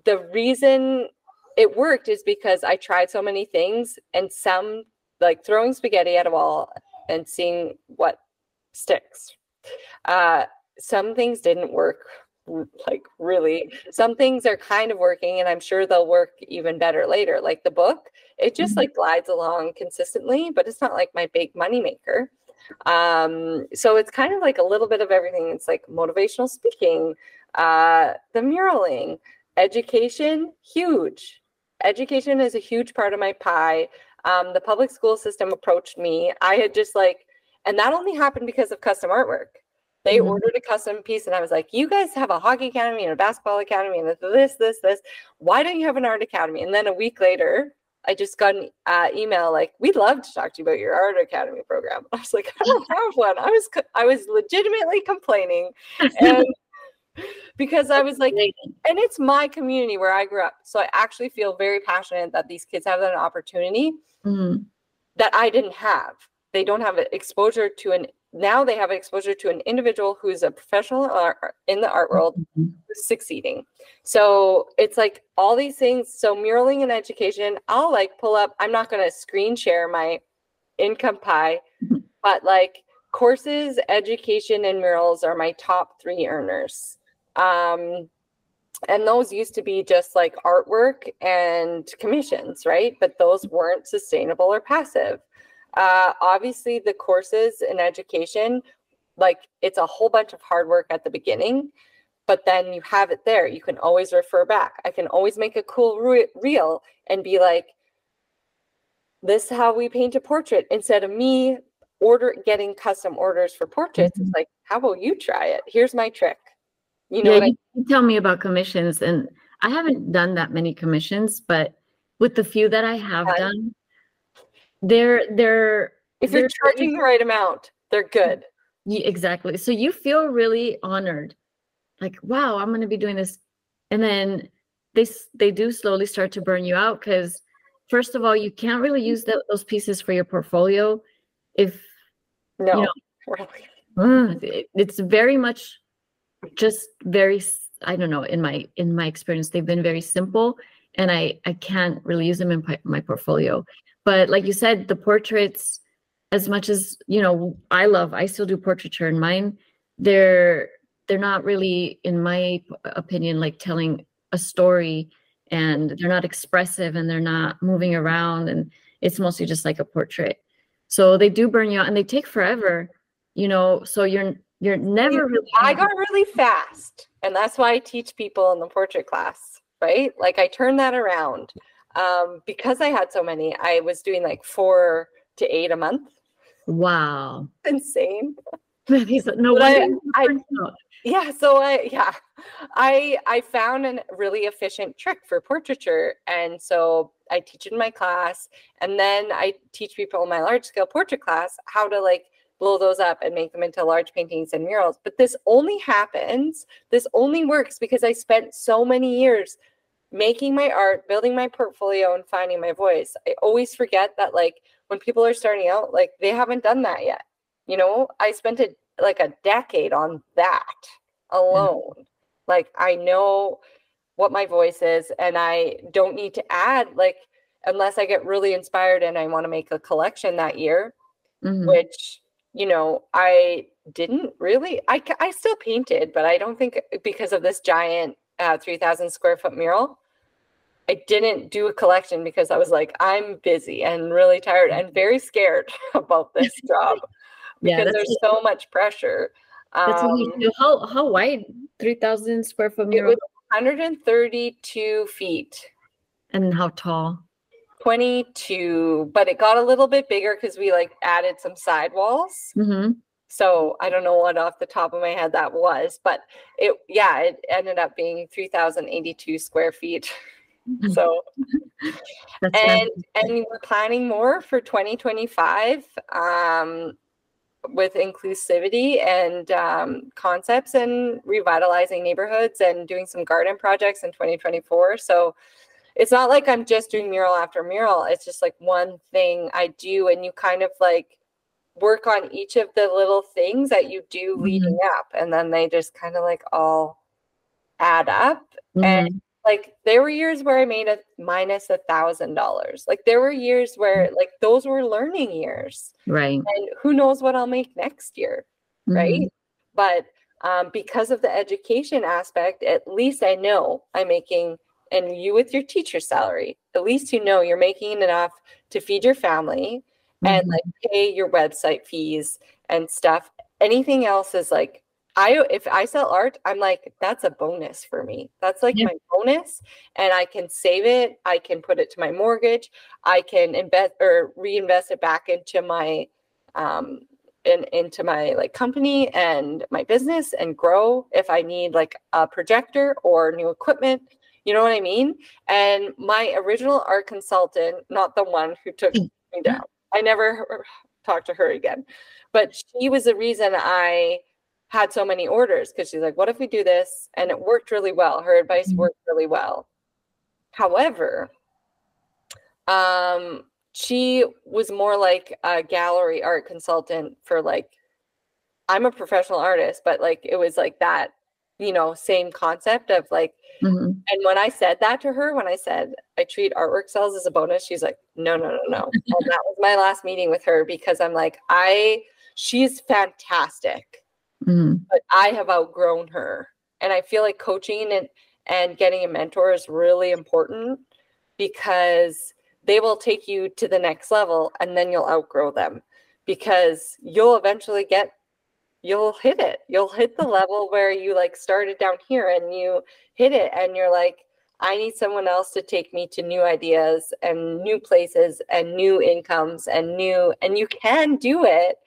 the reason it worked is because I tried so many things and some like throwing spaghetti at a wall and seeing what sticks. Uh, some things didn't work like really some things are kind of working and i'm sure they'll work even better later like the book it just mm-hmm. like glides along consistently but it's not like my big money maker. Um so it's kind of like a little bit of everything it's like motivational speaking uh the muraling education huge. Education is a huge part of my pie. Um the public school system approached me i had just like and that only happened because of custom artwork they mm-hmm. ordered a custom piece, and I was like, "You guys have a hockey academy and a basketball academy, and this, this, this. Why don't you have an art academy?" And then a week later, I just got an uh, email like, "We'd love to talk to you about your art academy program." I was like, "I don't have one." I was I was legitimately complaining, and because I was like, and it's my community where I grew up, so I actually feel very passionate that these kids have an opportunity mm-hmm. that I didn't have. They don't have exposure to an now they have exposure to an individual who's a professional in the art world mm-hmm. succeeding so it's like all these things so muraling and education i'll like pull up i'm not going to screen share my income pie mm-hmm. but like courses education and murals are my top three earners um and those used to be just like artwork and commissions right but those weren't sustainable or passive uh, obviously, the courses in education, like it's a whole bunch of hard work at the beginning, but then you have it there. You can always refer back. I can always make a cool re- reel and be like, this is how we paint a portrait instead of me order getting custom orders for portraits. Mm-hmm. It's like, how about you try it? Here's my trick. You know, yeah, you I- tell me about commissions, and I haven't done that many commissions, but with the few that I have done, they're they're if you're charging the right amount, they're good. exactly. So you feel really honored. Like, wow, I'm going to be doing this. And then they they do slowly start to burn you out cuz first of all, you can't really use the, those pieces for your portfolio if no. You know, it, it's very much just very I don't know, in my in my experience they've been very simple and I I can't really use them in my portfolio but like you said the portraits as much as you know i love i still do portraiture in mine they're they're not really in my opinion like telling a story and they're not expressive and they're not moving around and it's mostly just like a portrait. So they do burn you out and they take forever you know so you're you're never really i got really fast and that's why i teach people in the portrait class right? Like i turn that around um, because I had so many, I was doing like four to eight a month. Wow. Insane. no I, yeah, so I yeah. I I found a really efficient trick for portraiture. And so I teach it in my class. And then I teach people in my large scale portrait class how to like blow those up and make them into large paintings and murals. But this only happens, this only works because I spent so many years making my art, building my portfolio, and finding my voice. I always forget that, like, when people are starting out, like, they haven't done that yet. You know, I spent it like a decade on that alone. Mm-hmm. Like, I know what my voice is, and I don't need to add, like, unless I get really inspired and I want to make a collection that year, mm-hmm. which, you know, I didn't really. I, I still painted, but I don't think because of this giant uh, 3,000 square foot mural. I didn't do a collection because I was like, I'm busy and really tired and very scared about this job because yeah, there's so much pressure. That's um, how how wide? Three thousand square foot mural. It was 132 feet. And how tall? 22, but it got a little bit bigger because we like added some sidewalls. Mm-hmm. So I don't know what off the top of my head that was, but it yeah, it ended up being 3082 square feet. so and and we're planning more for 2025. Um with inclusivity and um, concepts and revitalizing neighborhoods and doing some garden projects in 2024. So it's not like I'm just doing mural after mural. It's just like one thing I do, and you kind of like work on each of the little things that you do mm-hmm. leading up, and then they just kind of like all add up. Mm-hmm. And like there were years where I made a minus a thousand dollars. Like there were years where mm. like those were learning years. Right. And who knows what I'll make next year. Mm-hmm. Right. But um, because of the education aspect, at least I know I'm making and you with your teacher salary, at least you know you're making enough to feed your family mm-hmm. and like pay your website fees and stuff. Anything else is like I if I sell art, I'm like that's a bonus for me. That's like yeah. my bonus and I can save it, I can put it to my mortgage, I can invest or reinvest it back into my um in, into my like company and my business and grow if I need like a projector or new equipment. You know what I mean? And my original art consultant, not the one who took mm. me down. I never talked to her again. But she was the reason I had so many orders because she's like, what if we do this? And it worked really well. Her advice mm-hmm. worked really well. However, um, she was more like a gallery art consultant for like, I'm a professional artist, but like it was like that, you know, same concept of like, mm-hmm. and when I said that to her, when I said I treat artwork sales as a bonus, she's like, no, no, no, no. and that was my last meeting with her because I'm like, I, she's fantastic mm. but I have outgrown her. And I feel like coaching and, and getting a mentor is really important because they will take you to the next level and then you'll outgrow them because you'll eventually get you'll hit it you'll hit the level where you like started down here and you hit it and you're like i need someone else to take me to new ideas and new places and new incomes and new and you can do it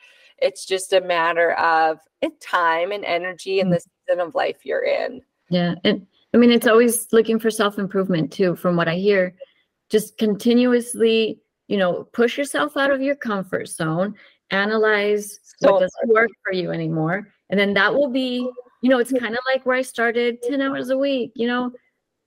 it's just a matter of time and energy and the mm. season of life you're in. Yeah. And I mean, it's always looking for self improvement too, from what I hear. Just continuously, you know, push yourself out of your comfort zone, analyze so what doesn't work for you anymore. And then that will be, you know, it's kind of like where I started 10 hours a week, you know,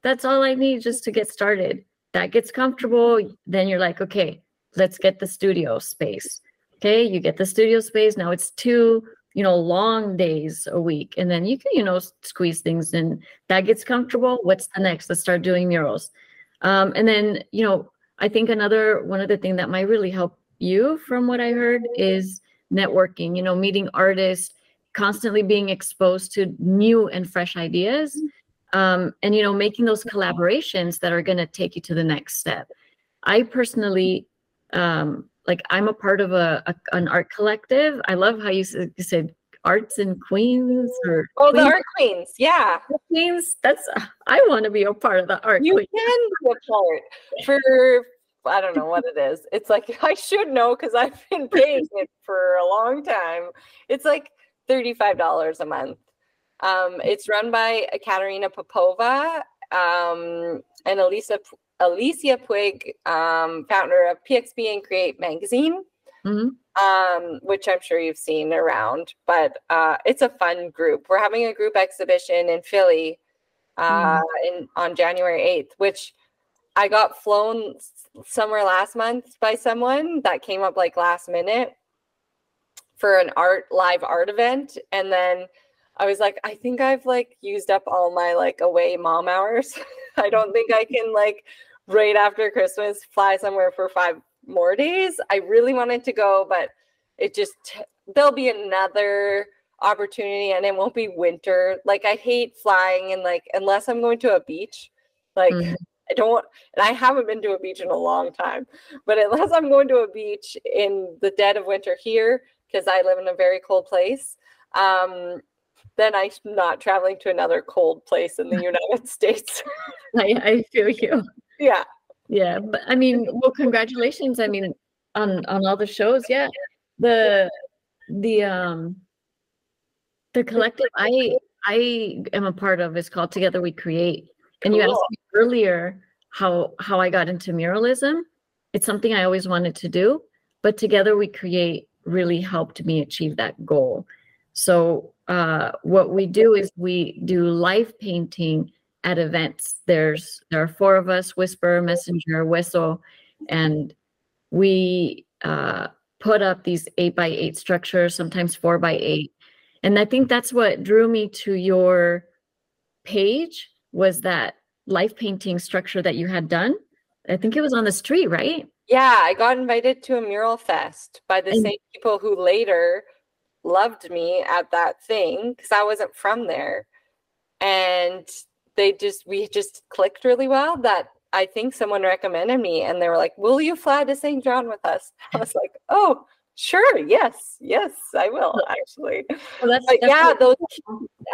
that's all I need just to get started. That gets comfortable. Then you're like, okay, let's get the studio space. Okay, you get the studio space. Now it's two, you know, long days a week. And then you can, you know, squeeze things in. That gets comfortable. What's the next? Let's start doing murals. Um, and then, you know, I think another one of the things that might really help you from what I heard is networking, you know, meeting artists, constantly being exposed to new and fresh ideas. Um, and you know, making those collaborations that are going to take you to the next step. I personally um, like I'm a part of a, a an art collective. I love how you said, you said arts and queens or oh queens. the art queens yeah queens that's i want to be a part of the art you can be a part for i don't know what it is it's like i should know because i've been paying it for a long time it's like $35 a month um, it's run by Katerina Popova um, and Elisa Alicia Puig, um, founder of PXB and Create magazine, mm-hmm. um, which I'm sure you've seen around. But uh, it's a fun group. We're having a group exhibition in Philly uh, mm-hmm. in on January 8th, which I got flown somewhere last month by someone that came up like last minute for an art live art event, and then. I was like, I think I've like used up all my like away mom hours. I don't think I can like right after Christmas, fly somewhere for five more days. I really wanted to go, but it just there'll be another opportunity and it won't be winter. Like I hate flying and like unless I'm going to a beach, like mm-hmm. I don't and I haven't been to a beach in a long time. But unless I'm going to a beach in the dead of winter here, because I live in a very cold place, um, then I'm not traveling to another cold place in the United States. I, I feel you yeah yeah but i mean well congratulations i mean on on all the shows yeah the the um the collective i i am a part of is called together we create and cool. you asked me earlier how how i got into muralism it's something i always wanted to do but together we create really helped me achieve that goal. So uh, what we do is we do live painting at events. There's there are four of us: Whisper, Messenger, Whistle, and we uh, put up these eight by eight structures, sometimes four by eight. And I think that's what drew me to your page was that life painting structure that you had done. I think it was on the street, right? Yeah, I got invited to a mural fest by the and- same people who later loved me at that thing because I wasn't from there. And they just, we just clicked really well that I think someone recommended me and they were like, Will you fly to St. John with us? I was like, Oh, sure. Yes. Yes, I will actually. Well, that's, but that's yeah, those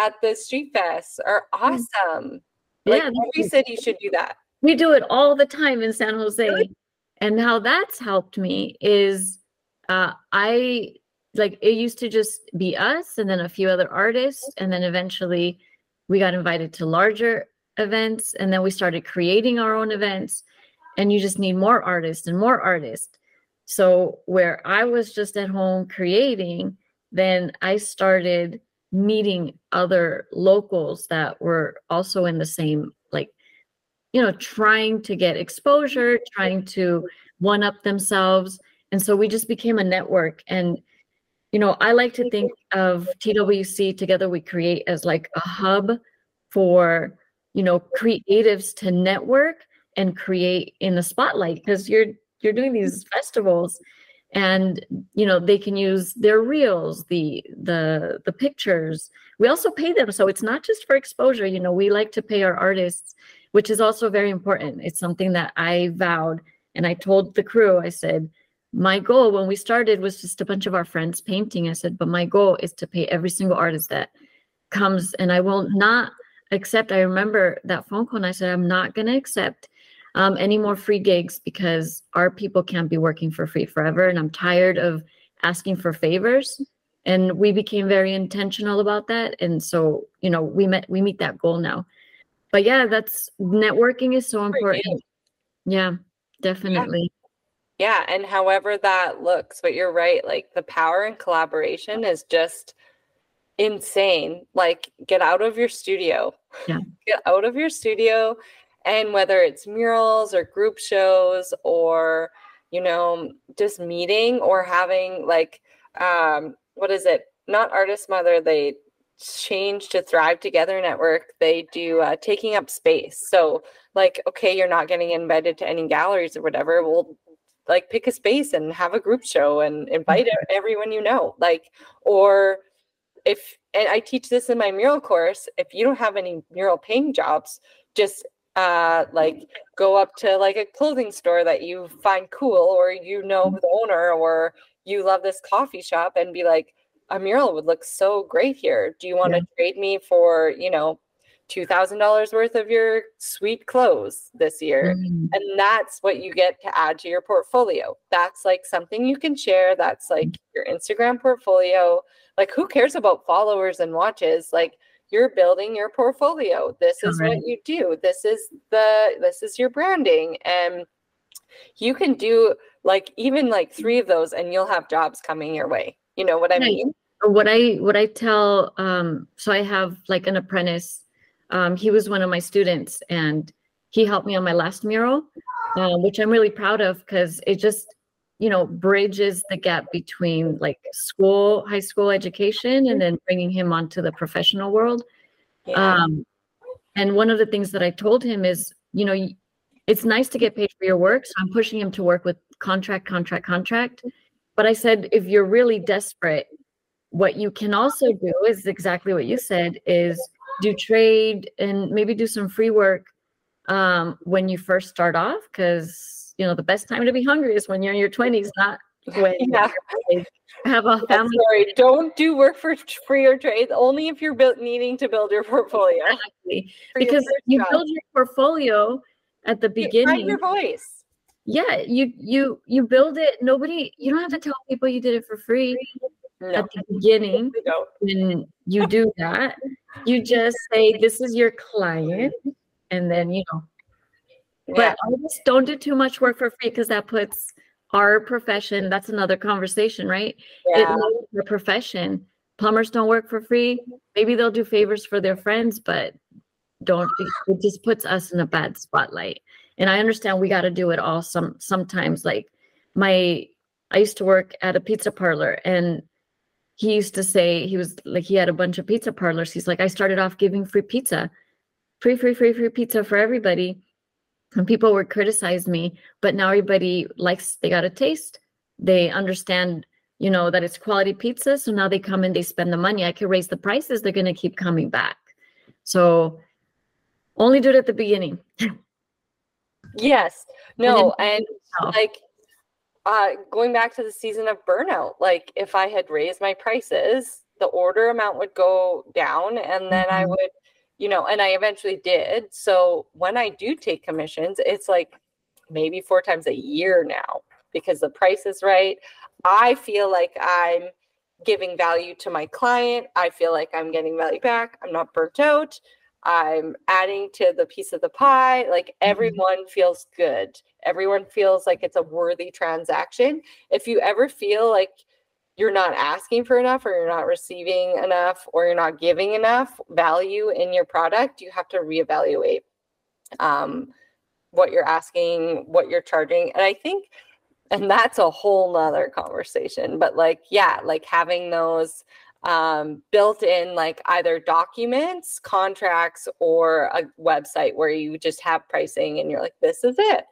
at the street fest are mm. awesome. Like yeah, every city should do that. We do it all the time in San Jose. Really? And how that's helped me is uh, I like it used to just be us and then a few other artists. And then eventually we got invited to larger events. And then we started creating our own events. And you just need more artists and more artists. So where I was just at home creating, then I started meeting other locals that were also in the same like you know trying to get exposure trying to one up themselves. And so we just became a network. And you know i like to think of twc together we create as like a hub for you know creatives to network and create in the spotlight because you're you're doing these festivals and you know they can use their reels the the the pictures. We also pay them so it's not just for exposure. You know we like to pay our artists which is also very important. It's something that i vowed and i told the crew i said my goal when we started was just a bunch of our friends painting. I said but my goal is to pay every single artist that comes and i will not accept. I remember that phone call and i said i'm not going to accept um, any more free gigs because our people can't be working for free forever. And I'm tired of asking for favors. And we became very intentional about that. And so, you know, we met, we meet that goal now. But yeah, that's networking is so important. Yeah, definitely. Yeah. yeah. And however that looks, but you're right. Like the power and collaboration is just insane. Like get out of your studio. Yeah. Get out of your studio and whether it's murals or group shows or you know just meeting or having like um what is it? Not artist mother they change to thrive together network. They do uh, taking up space. So like okay you're not getting invited to any galleries or whatever. We'll like pick a space and have a group show and invite mm-hmm. everyone you know. Like or if and i teach this in my mural course if you don't have any mural painting jobs just uh, like go up to like a clothing store that you find cool or you know mm-hmm. the owner or you love this coffee shop and be like a mural would look so great here do you want to yeah. trade me for you know $2000 worth of your sweet clothes this year mm-hmm. and that's what you get to add to your portfolio that's like something you can share that's like mm-hmm. your instagram portfolio like who cares about followers and watches like you're building your portfolio. This is right. what you do. This is the this is your branding. And you can do like even like three of those and you'll have jobs coming your way. You know what i mean? What i what i tell um so i have like an apprentice. Um he was one of my students and he helped me on my last mural um, which i'm really proud of because it just you know bridges the gap between like school high school education and then bringing him onto the professional world. Yeah. um, and one of the things that i told him is you know it's nice to get paid for your work so i'm pushing him to work with contract contract contract. But i said if you're really desperate what you can also do is exactly what you said is do trade and maybe do some free work um, when you first start off because you know the best time to be hungry is when you're in your 20s not when yeah. have a family sorry don't do work for free or trade only if you're built needing to build your portfolio exactly. because you job. build your portfolio at the beginning your voice yeah you you you build it nobody you don't have to tell people you did it for free no. at the beginning when you do that you just say this is your client and then you know but yeah. just don't do too much work for free because that puts our profession, that's another conversation, right? Yeah. It profession. Plumbers don't work for free. Maybe they'll do favors for their friends, but don't it just puts us in a bad spotlight. And I understand we got to do it all some sometimes like my I used to work at a pizza parlor and he used to say he was like he had a bunch of pizza parlors. He's like I started off giving free pizza. Free free free free pizza for everybody and people would criticize me but now everybody likes they got a taste. They understand you know that it's quality pizza so now they come and they spend the money. I can raise the prices they're going to keep coming back. So only do it at the beginning. Yes. No and, and like uh going back to the season of burnout like if i had raised my prices the order amount would go down and then mm-hmm. i would you know, and I eventually did. So when I do take commissions, it's like maybe four times a year now because the price is right. I feel like I'm giving value to my client. I feel like I'm getting value back. I'm not burnt out. I'm adding to the piece of the pie. Like mm-hmm. everyone feels good. Everyone feels like it's a worthy transaction. If you ever feel like you're not asking for enough or you're not receiving enough or you're not giving enough value in your product you have to reevaluate um, what you're asking what you're charging. And i think and that's a whole nother conversation but like yeah like having those um, built in like either documents contracts or a website where you just have pricing and you're like this is it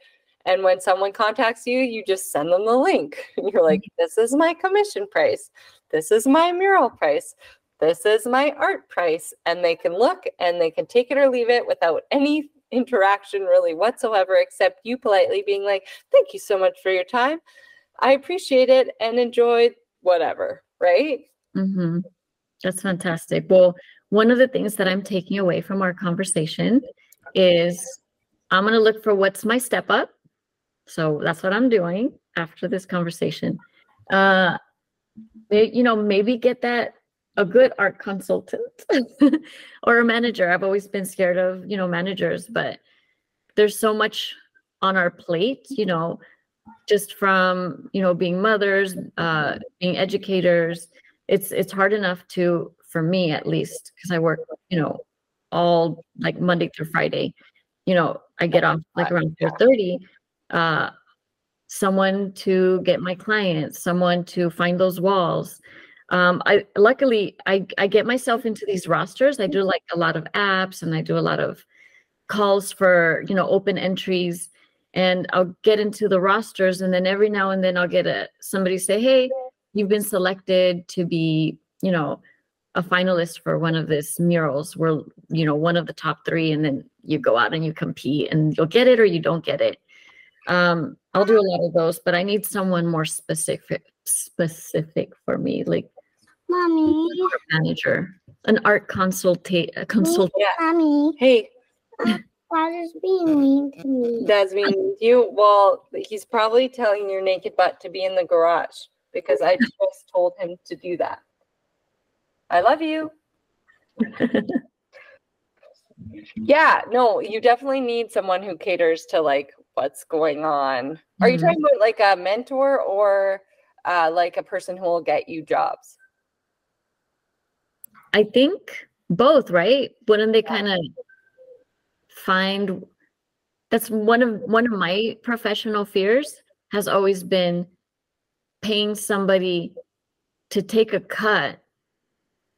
and when someone contacts you, you just send them the link. You're like, mm-hmm. this is my commission price. This is my mural price. This is my art price. And they can look and they can take it or leave it without any interaction really whatsoever, except you politely being like, thank you so much for your time. I appreciate it and enjoy whatever, right? Mm-hmm. That's fantastic. Well, one of the things that I'm taking away from our conversation is I'm going to look for what's my step up so that's what I'm doing after this conversation. Uh, you know, maybe get that a good art consultant or a manager. I've always been scared of, you know, managers, but there's so much on our plate, you know, just from, you know, being mothers, uh, being educators. It's it's hard enough to, for me at least, because I work, you know, all like Monday through Friday. You know, I get off like around 4:30 uh, someone to get my clients, someone to find those walls. Um, I luckily I, I get myself into these rosters. I do like a lot of apps and I do a lot of calls for you know open entries and I'll get into the rosters and then every now and then I'll get a somebody say, Hey, you've been selected to be, you know, a finalist for one of these murals. We're, you know, one of the top three, and then you go out and you compete and you'll get it or you don't get it. Um, I'll do a lot of those, but I need someone more specific specific for me, like mommy manager, an art consultant, consultant. Yeah. Mommy. Hey. Dad is being mean to me. Dad's being mean to you. Well, he's probably telling your naked butt to be in the garage because I just told him to do that. I love you. yeah, no, you definitely need someone who caters to like what's going on. Are you mm-hmm. talking about like a mentor or uh, like a person who will get you jobs? I think both, right? Wouldn't they kind of find that's one of one of my professional fears has always been paying somebody to take a cut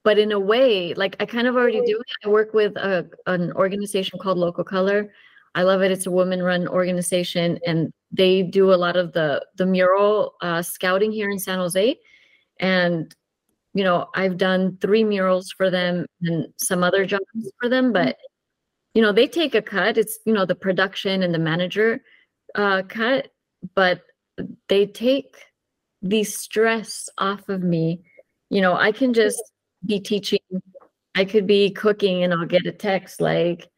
but in a way like i kind of already do it i work with a, an organization called local color I love it. It's a woman run organization and they do a lot of the the mural uh, scouting here in San Jose. And you know, I've done three murals for them and some other jobs for them, but you know, they take a cut. It's you know the production and the manager uh, cut, but they take the stress off of me. You know, I can just be teaching. I could be cooking and I'll get a text like,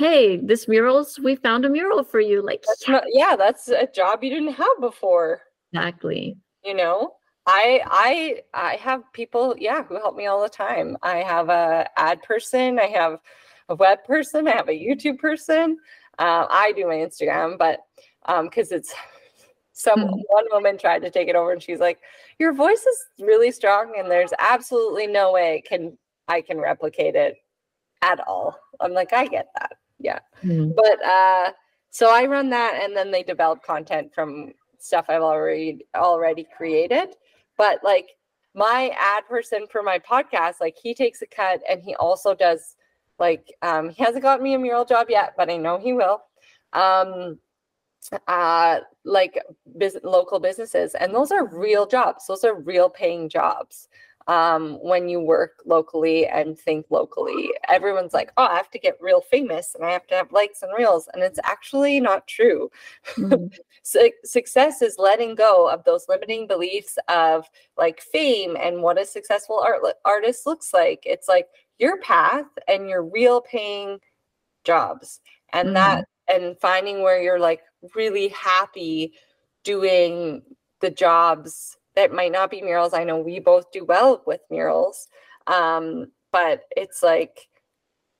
hey, this murals, we found a mural for you. Like, that's yeah. Not, yeah, that's a job you didn't have before. Exactly. You know, I I I have people, yeah, who help me all the time. I have a ad person, I have a web person, I have a YouTube person. Uh, I do my Instagram, but um, because it's some mm-hmm. one woman tried to take it over and she's like, Your voice is really strong and there's absolutely no way it can I can replicate it at all. I'm like, I get that. Yeah. Mm-hmm. But uh so I run that and then they develop content from stuff I've already already created. But like my ad person for my podcast, like he takes a cut and he also does like um he hasn't got me a mural job yet, but I know he will. Um uh like business, local businesses and those are real jobs those are real paying jobs um, when you work locally and think locally. Everyone's like, oh, I have to get real famous and I have to have likes and reels. And it's actually not true. Mm-hmm. so, success is letting go of those limiting beliefs of like fame and what a successful art, artist looks like. It's like your path and your real paying jobs. And mm-hmm. that, and finding where you're like really happy doing the jobs that might not be murals. I know we both do well with murals, um, but it's like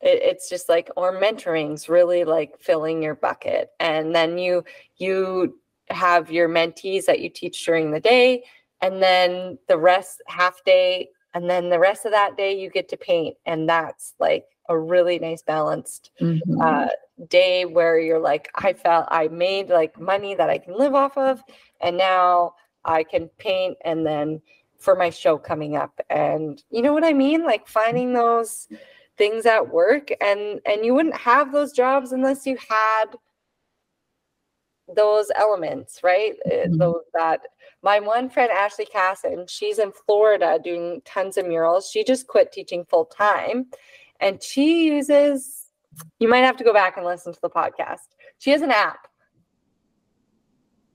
it, it's just like or mentoring's really like filling your bucket, and then you you have your mentees that you teach during the day, and then the rest half day, and then the rest of that day you get to paint, and that's like a really nice balanced mm-hmm. uh, day where you're like i felt i made like money that i can live off of and now I can paint and then for my show coming up. And you know what I mean? Like finding those things at work and and you wouldn't have those jobs unless you had those elements right? Eh, mm-hmm. those that my one friend Ashley Cassens she's in Florida doing tons of murals. She just quit teaching full time and she uses you might have to go back and listen to the podcast. She has an app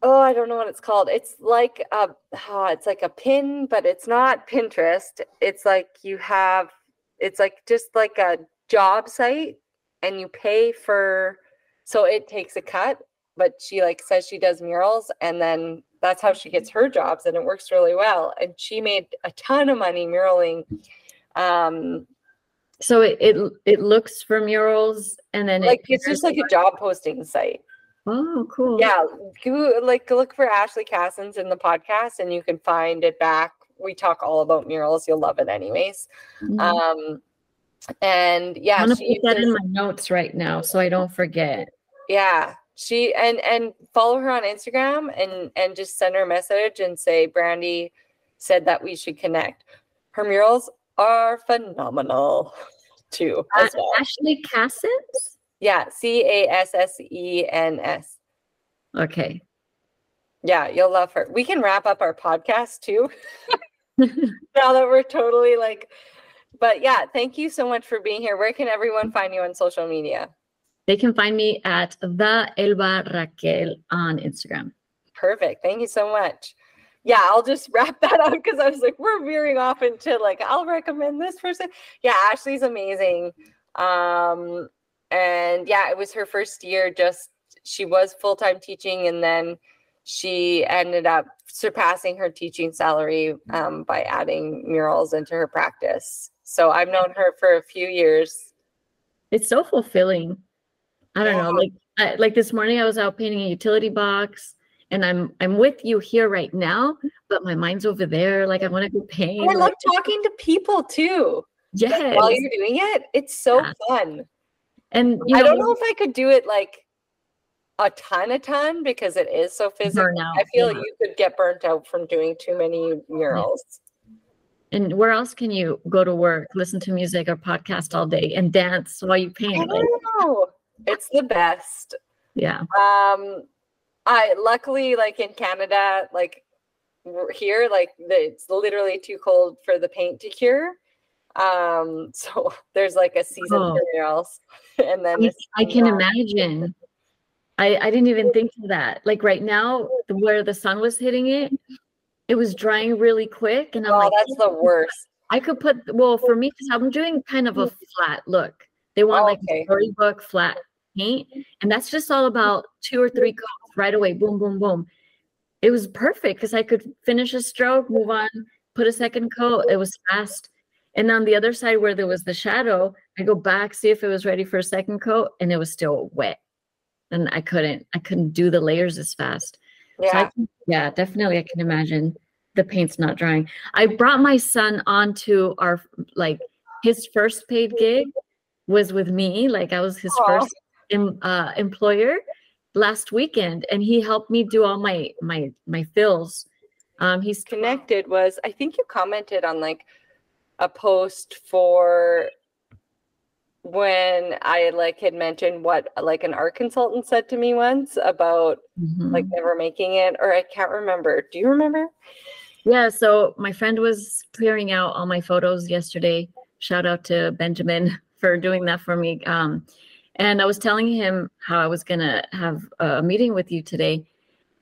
oh, I don't know what it's called. It's like a, oh, it's like a pin, but it's not Pinterest. It's like you have, it's like just like a job site, and you pay for. So it takes a cut, but she like says she does murals, and then that's how she gets her jobs, and it works really well. And she made a ton of money muraling. Um, so it, it it looks for murals, and then like it it's just like a job posting site. Oh, cool. Yeah, go, like look for Ashley Cassens in the podcast, and you can find it back. We talk all about murals. You'll love it, anyways. Mm-hmm. Um, and yeah, I'm gonna put that in my notes right now so I don't forget. Yeah, she and and follow her on Instagram and and just send her a message and say Brandy said that we should connect. Her murals are phenomenal too. Uh, well. Ashley Cassens. Yeah, C A S S E N S. Okay. Yeah, you'll love her. We can wrap up our podcast too. now that we're totally like, but yeah, thank you so much for being here. Where can everyone find you on social media? They can find me at the Elba Raquel on Instagram. Perfect. Thank you so much. Yeah, I'll just wrap that up because I was like, we're veering off into like, I'll recommend this person. Yeah, Ashley's amazing. Um, and yeah, it was her first year. Just she was full time teaching, and then she ended up surpassing her teaching salary um, by adding murals into her practice. So I've known her for a few years. It's so fulfilling. I don't yeah. know, like I, like this morning, I was out painting a utility box, and I'm I'm with you here right now, but my mind's over there. Like I want to go paint. I love talking to people too. Yeah, while you're doing it, it's so yeah. fun. And you know, I don't know if I could do it like a ton, a ton because it is so physical. I feel yeah. you could get burnt out from doing too many murals. And where else can you go to work, listen to music or podcast all day and dance while you paint? I know. It's the best. Yeah. Um, I luckily like in Canada, like here, like the, it's literally too cold for the paint to cure. Um, so there's like a season oh. for murals, and then I, can imagine. I I didn't even think of that. Like right now, where the sun was hitting it, it was drying really quick, and I'm oh, like, that's the worst. I could put well for me because I'm doing kind of a flat look. They want oh, like okay. a storybook flat paint, and that's just all about two or three coats right away. Boom, boom, boom. It was perfect because I could finish a stroke, move on, put a second coat. It was fast. And on the other side where there was the shadow, I go back, see if it was ready for a second coat, and it was still wet. And I couldn't, I couldn't do the layers as fast. Yeah. So can, yeah, definitely. I can imagine the paint's not drying. I brought my son onto our like his first paid gig was with me. Like I was his Aww. first em, uh, employer last weekend, and he helped me do all my my my fills. Um, he's connected. Was I think you commented on like a post for when I like had mentioned what like an art consultant said to me once about mm-hmm. like never making it, or I can't remember. Do you remember? Yeah, so my friend was clearing out all my photos yesterday. Shout out to Benjamin for doing that for me. Um, and I was telling him how I was gonna have a meeting with you today,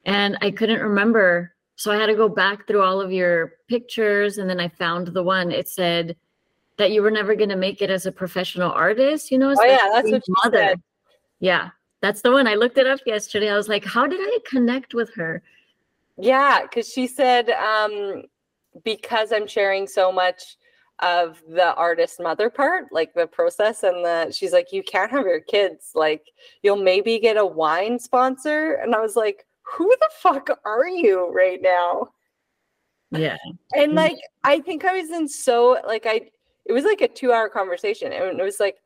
and I couldn't remember. So I had to go back through all of your pictures, and then I found the one. It said that you were never going to make it as a professional artist, you know? Oh, yeah, that's what you mother. said. Yeah, that's the one. I looked it up yesterday. I was like, how did I connect with her? Yeah, because she said, um, because I'm sharing so much of the artist mother part, like the process, and the she's like, you can't have your kids, like, you'll maybe get a wine sponsor. And I was like, who the fuck are you right now? Yeah. And mm. like, I think I was in so, like, I, it was like a two hour conversation and it was like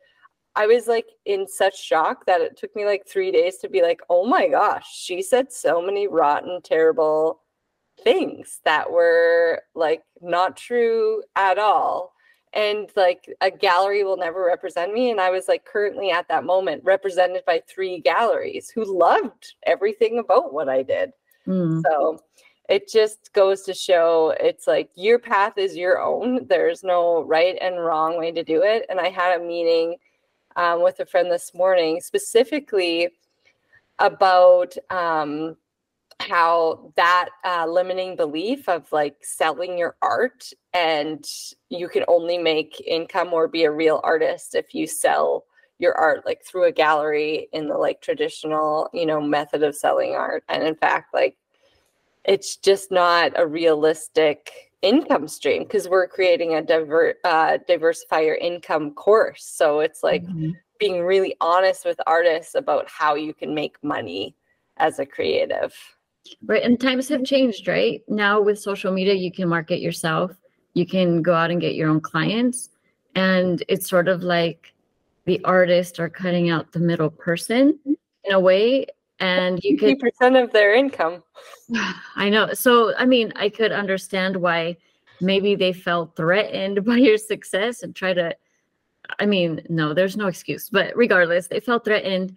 i was like in such shock that it took me like three days to be like oh my gosh she said so many rotten terrible things that were like not true at all and like a gallery will never represent me and i was like currently at that moment represented by three galleries who loved everything about what i did mm. so it just goes to show it's like your path is your own. There's no right and wrong way to do it. And I had a meeting um, with a friend this morning specifically about um, how that uh, limiting belief of like selling your art and you can only make income or be a real artist if you sell your art like through a gallery in the like traditional you know method of selling art and in fact like it's just not a realistic income stream because we're creating a diver, uh, diversify your income course. So it's like mm-hmm. being really honest with artists about how you can make money as a creative. Right. And times have changed, right? Now with social media, you can market yourself, you can go out and get your own clients. And it's sort of like the artists are cutting out the middle person in a way and you could percent of their income. I know. So I mean, I could understand why maybe they felt threatened by your success and try to. I mean, no, there's no excuse. But regardless, they felt threatened,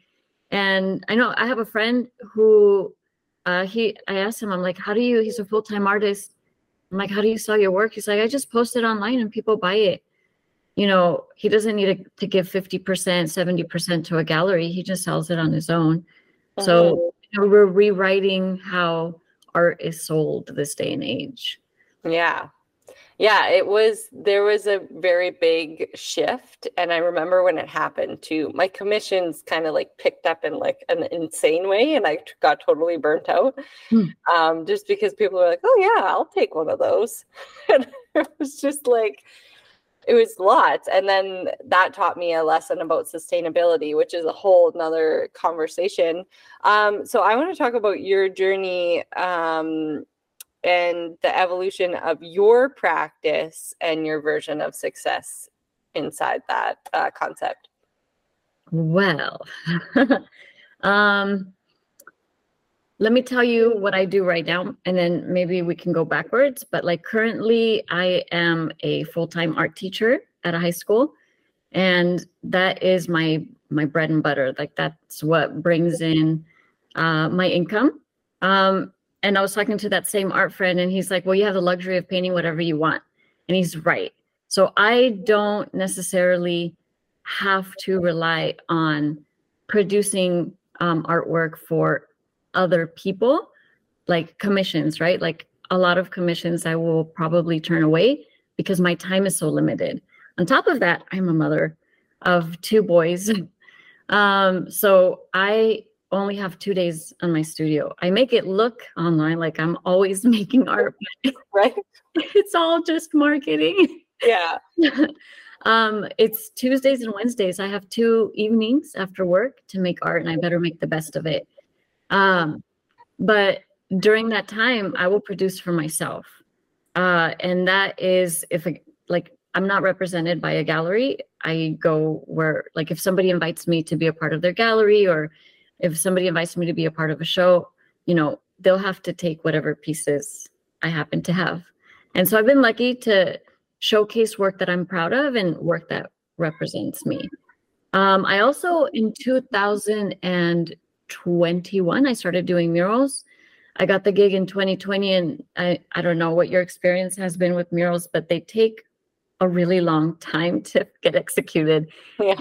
and I know I have a friend who, uh, he. I asked him, I'm like, how do you? He's a full time artist. I'm like, how do you sell your work? He's like, I just post it online and people buy it. You know, he doesn't need to, to give 50%, 70% to a gallery. He just sells it on his own. So mm-hmm. you know, we're rewriting how art is sold this day and age. Yeah. Yeah, it was there was a very big shift and I remember when it happened too. My commissions kind of like picked up in like an insane way and I got totally burnt out. Hmm. Um, just because people were like, "Oh yeah, I'll take one of those." and it was just like it was lots and then that taught me a lesson about sustainability which is a whole nother conversation um, so i want to talk about your journey um, and the evolution of your practice and your version of success inside that uh, concept well um let me tell you what I do right now, and then maybe we can go backwards. But like currently, I am a full time art teacher at a high school, and that is my my bread and butter. Like that's what brings in uh, my income. Um, and I was talking to that same art friend, and he's like, "Well, you have the luxury of painting whatever you want," and he's right. So I don't necessarily have to rely on producing um, artwork for other people, like commissions, right? Like a lot of commissions I will probably turn away because my time is so limited. On top of that, I'm a mother of two boys. um, so I only have two days on my studio. I make it look online like I'm always making art, right? It's all just marketing. Yeah. um, it's Tuesdays and Wednesdays. I have two evenings after work to make art, and I better make the best of it. Um, but during that time, I will produce for myself. Uh, and that is if a, like I'm not represented by a gallery. I go where like if somebody invites me to be a part of their gallery or if somebody invites me to be a part of a show, you know, they'll have to take whatever pieces I happen to have. And so I've been lucky to showcase work that I'm proud of and work that represents me. Um, I also in 2021 I started doing murals. I got the gig in 2020, and I I don't know what your experience has been with murals, but they take a really long time to get executed. Yeah.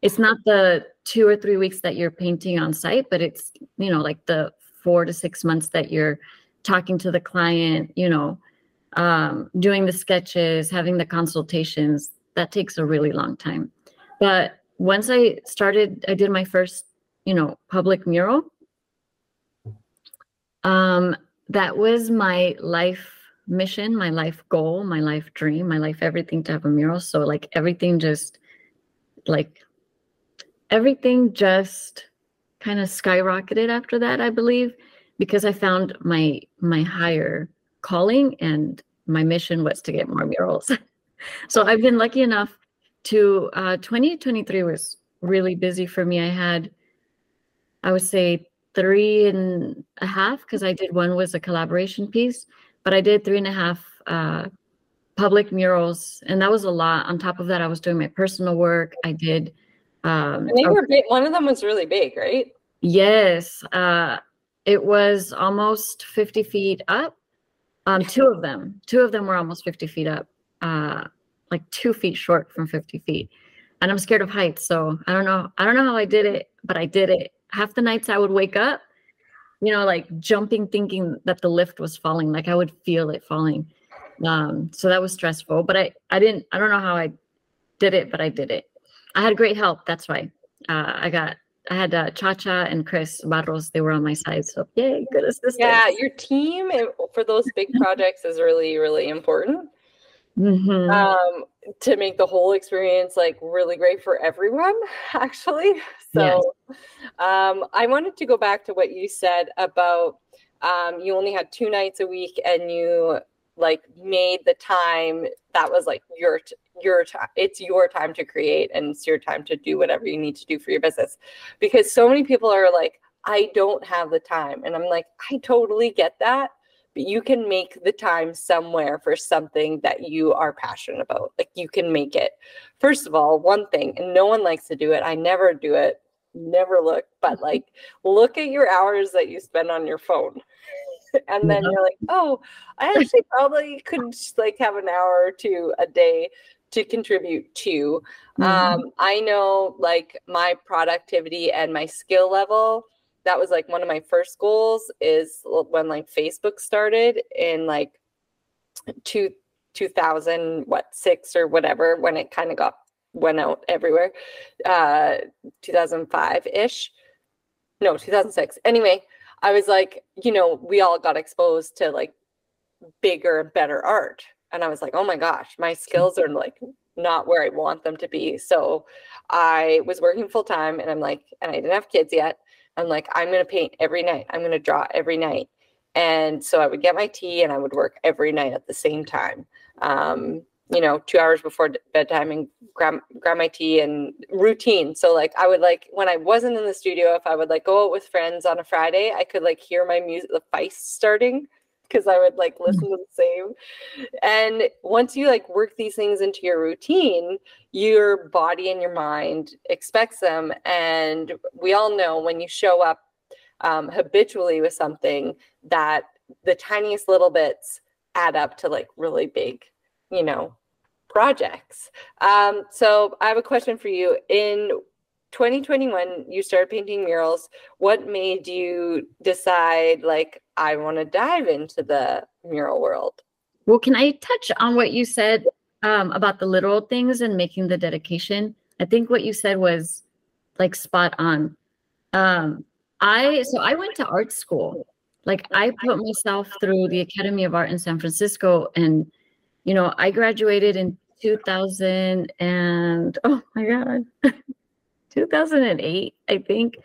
It's not the two or three weeks that you're painting on site, but it's you know like the four to six months that you're talking to the client, you know, um, doing the sketches, having the consultations. That takes a really long time. But once I started, I did my first, you know, public mural. Um, that was my life mission, my life goal, my life dream, my life everything to have a mural. So like everything just like everything just kind of skyrocketed after that, I believe, because I found my my higher calling and my mission was to get more murals. so I've been lucky enough to uh, 2023 was really busy for me. I had, I would say, three and a half because I did one was a collaboration piece, but I did three and a half uh, public murals, and that was a lot. On top of that, I was doing my personal work. I did. Um, they were big. One of them was really big, right? Yes, uh, it was almost 50 feet up. Um, two of them, two of them were almost 50 feet up. Uh, like two feet short from 50 feet. And I'm scared of heights. So I don't know. I don't know how I did it, but I did it. Half the nights I would wake up, you know, like jumping, thinking that the lift was falling. Like I would feel it falling. Um, so that was stressful. But I, I didn't, I don't know how I did it, but I did it. I had great help. That's why. Uh, I got I had uh, Cha Cha and Chris Barros. They were on my side. So yay, good assistance. Yeah, your team for those big projects is really, really important mm-hmm. um, to make the whole experience like really great for everyone actually so yes. um, i wanted to go back to what you said about um, you only had two nights a week and you like made the time that was like your your time it's your time to create and it's your time to do whatever you need to do for your business because so many people are like i don't have the time and i'm like i totally get that but you can make the time somewhere for something that you are passionate about. Like you can make it. First of all, one thing, and no one likes to do it. I never do it, never look, but like look at your hours that you spend on your phone. and then you're like, oh, I actually probably could just like have an hour or two a day to contribute to. Mm-hmm. Um, I know like my productivity and my skill level that was like one of my first goals is when like Facebook started in like two 2000 what six or whatever when it kind of got went out everywhere uh 2005 ish no 2006 anyway i was like you know we all got exposed to like bigger better art and i was like oh my gosh my skills are like not where i want them to be so i was working full time and i'm like and i didn't have kids yet I'm like, I'm going to paint every night. I'm going to draw every night. And so I would get my tea and I would work every night at the same time. Um, you know, two hours before bedtime and grab, grab my tea and routine. So like I would like when I wasn't in the studio, if I would like go out with friends on a Friday, I could like hear my music, the feist starting because I would like listen to the same. And once you like work these things into your routine, your body and your mind expects them. And we all know when you show up um, habitually with something that the tiniest little bits add up to like really big, you know, projects. Um, so I have a question for you. In 2021 you started painting murals. What made you decide like i want to dive into the mural world? Well can i touch on what you said um, about the literal things and making the dedication? I think what you said was like spot on. Um, i so i went to art school. Like i put myself through the academy of art in san francisco and you know i graduated in 2000 and oh my god 2008, I think.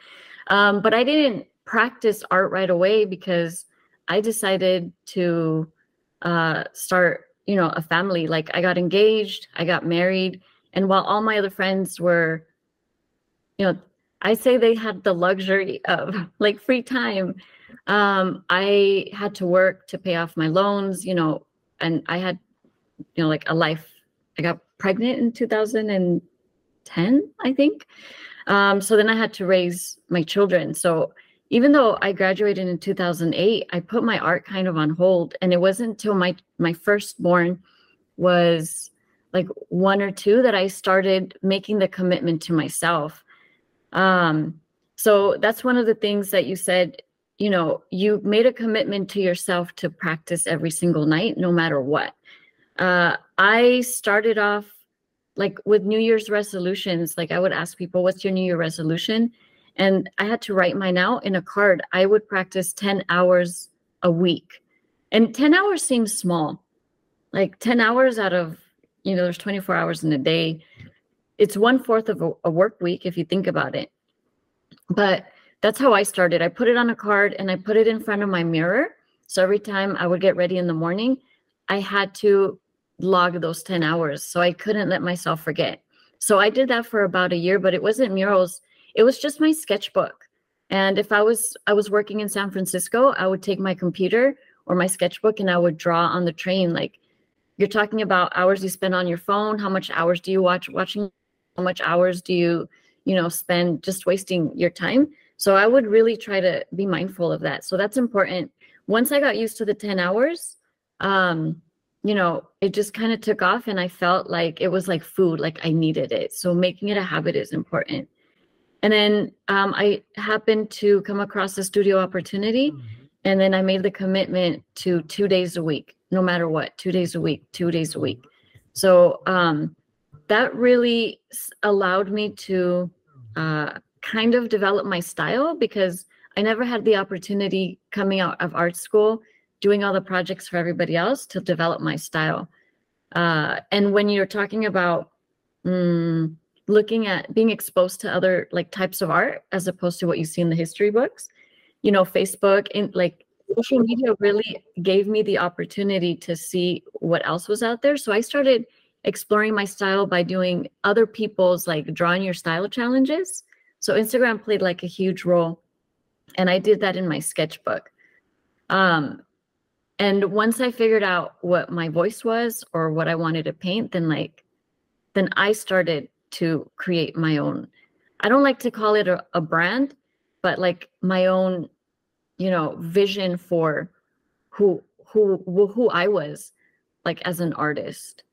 Um, but I didn't practice art right away because I decided to uh, start, you know, a family. Like I got engaged, I got married, and while all my other friends were, you know, I say they had the luxury of like free time. Um, I had to work to pay off my loans, you know, and I had, you know, like a life. I got pregnant in 2010, I think. Um, so then I had to raise my children. So even though I graduated in 2008, I put my art kind of on hold, and it wasn't until my my firstborn was like one or two that I started making the commitment to myself. Um, so that's one of the things that you said. You know, you made a commitment to yourself to practice every single night, no matter what. Uh, I started off like with New Year's resolutions. Like I would ask people, "What's your New Year resolution?" and I had to write mine out in a card. I would practice 10 hours a week. And 10 hours seems small. Like 10 hours out of, you know, there's 24 hours in a day. It's one fourth of a, a work week if you think about it. But that's how I started. I put it on a card and I put it in front of my mirror. So every time I would get ready in the morning, I had to log those 10 hours. So I couldn't let myself forget. So I did that for about a year, but it wasn't murals it was just my sketchbook. And if I was I was working in San Francisco, I would take my computer or my sketchbook and I would draw on the train. Like you're talking about hours you spend on your phone, how much hours do you watch watching, how much hours do you, you know, spend just wasting your time. So I would really try to be mindful of that. So that's important. Once I got used to the 10 hours, um, you know, it just kind of took off and I felt like it was like food, like I needed it. So making it a habit is important. And then um, I happened to come across a studio opportunity. Mm-hmm. And then I made the commitment to two days a week, no matter what, two days a week, two days a week. So um, that really allowed me to uh, kind of develop my style because I never had the opportunity coming out of art school, doing all the projects for everybody else to develop my style. Uh, and when you're talking about, mm, looking at being exposed to other like types of art as opposed to what you see in the history books you know facebook and like social media really gave me the opportunity to see what else was out there. So i started exploring my style by doing other people's like drawing your style challenges. So instagram played like a huge role and i did that in my sketchbook. Um and once i figured out what my voice was or what i wanted to paint then like then i started to create my own. I don't like to call it a, a brand but like my own you know vision for who who who i was like as an artist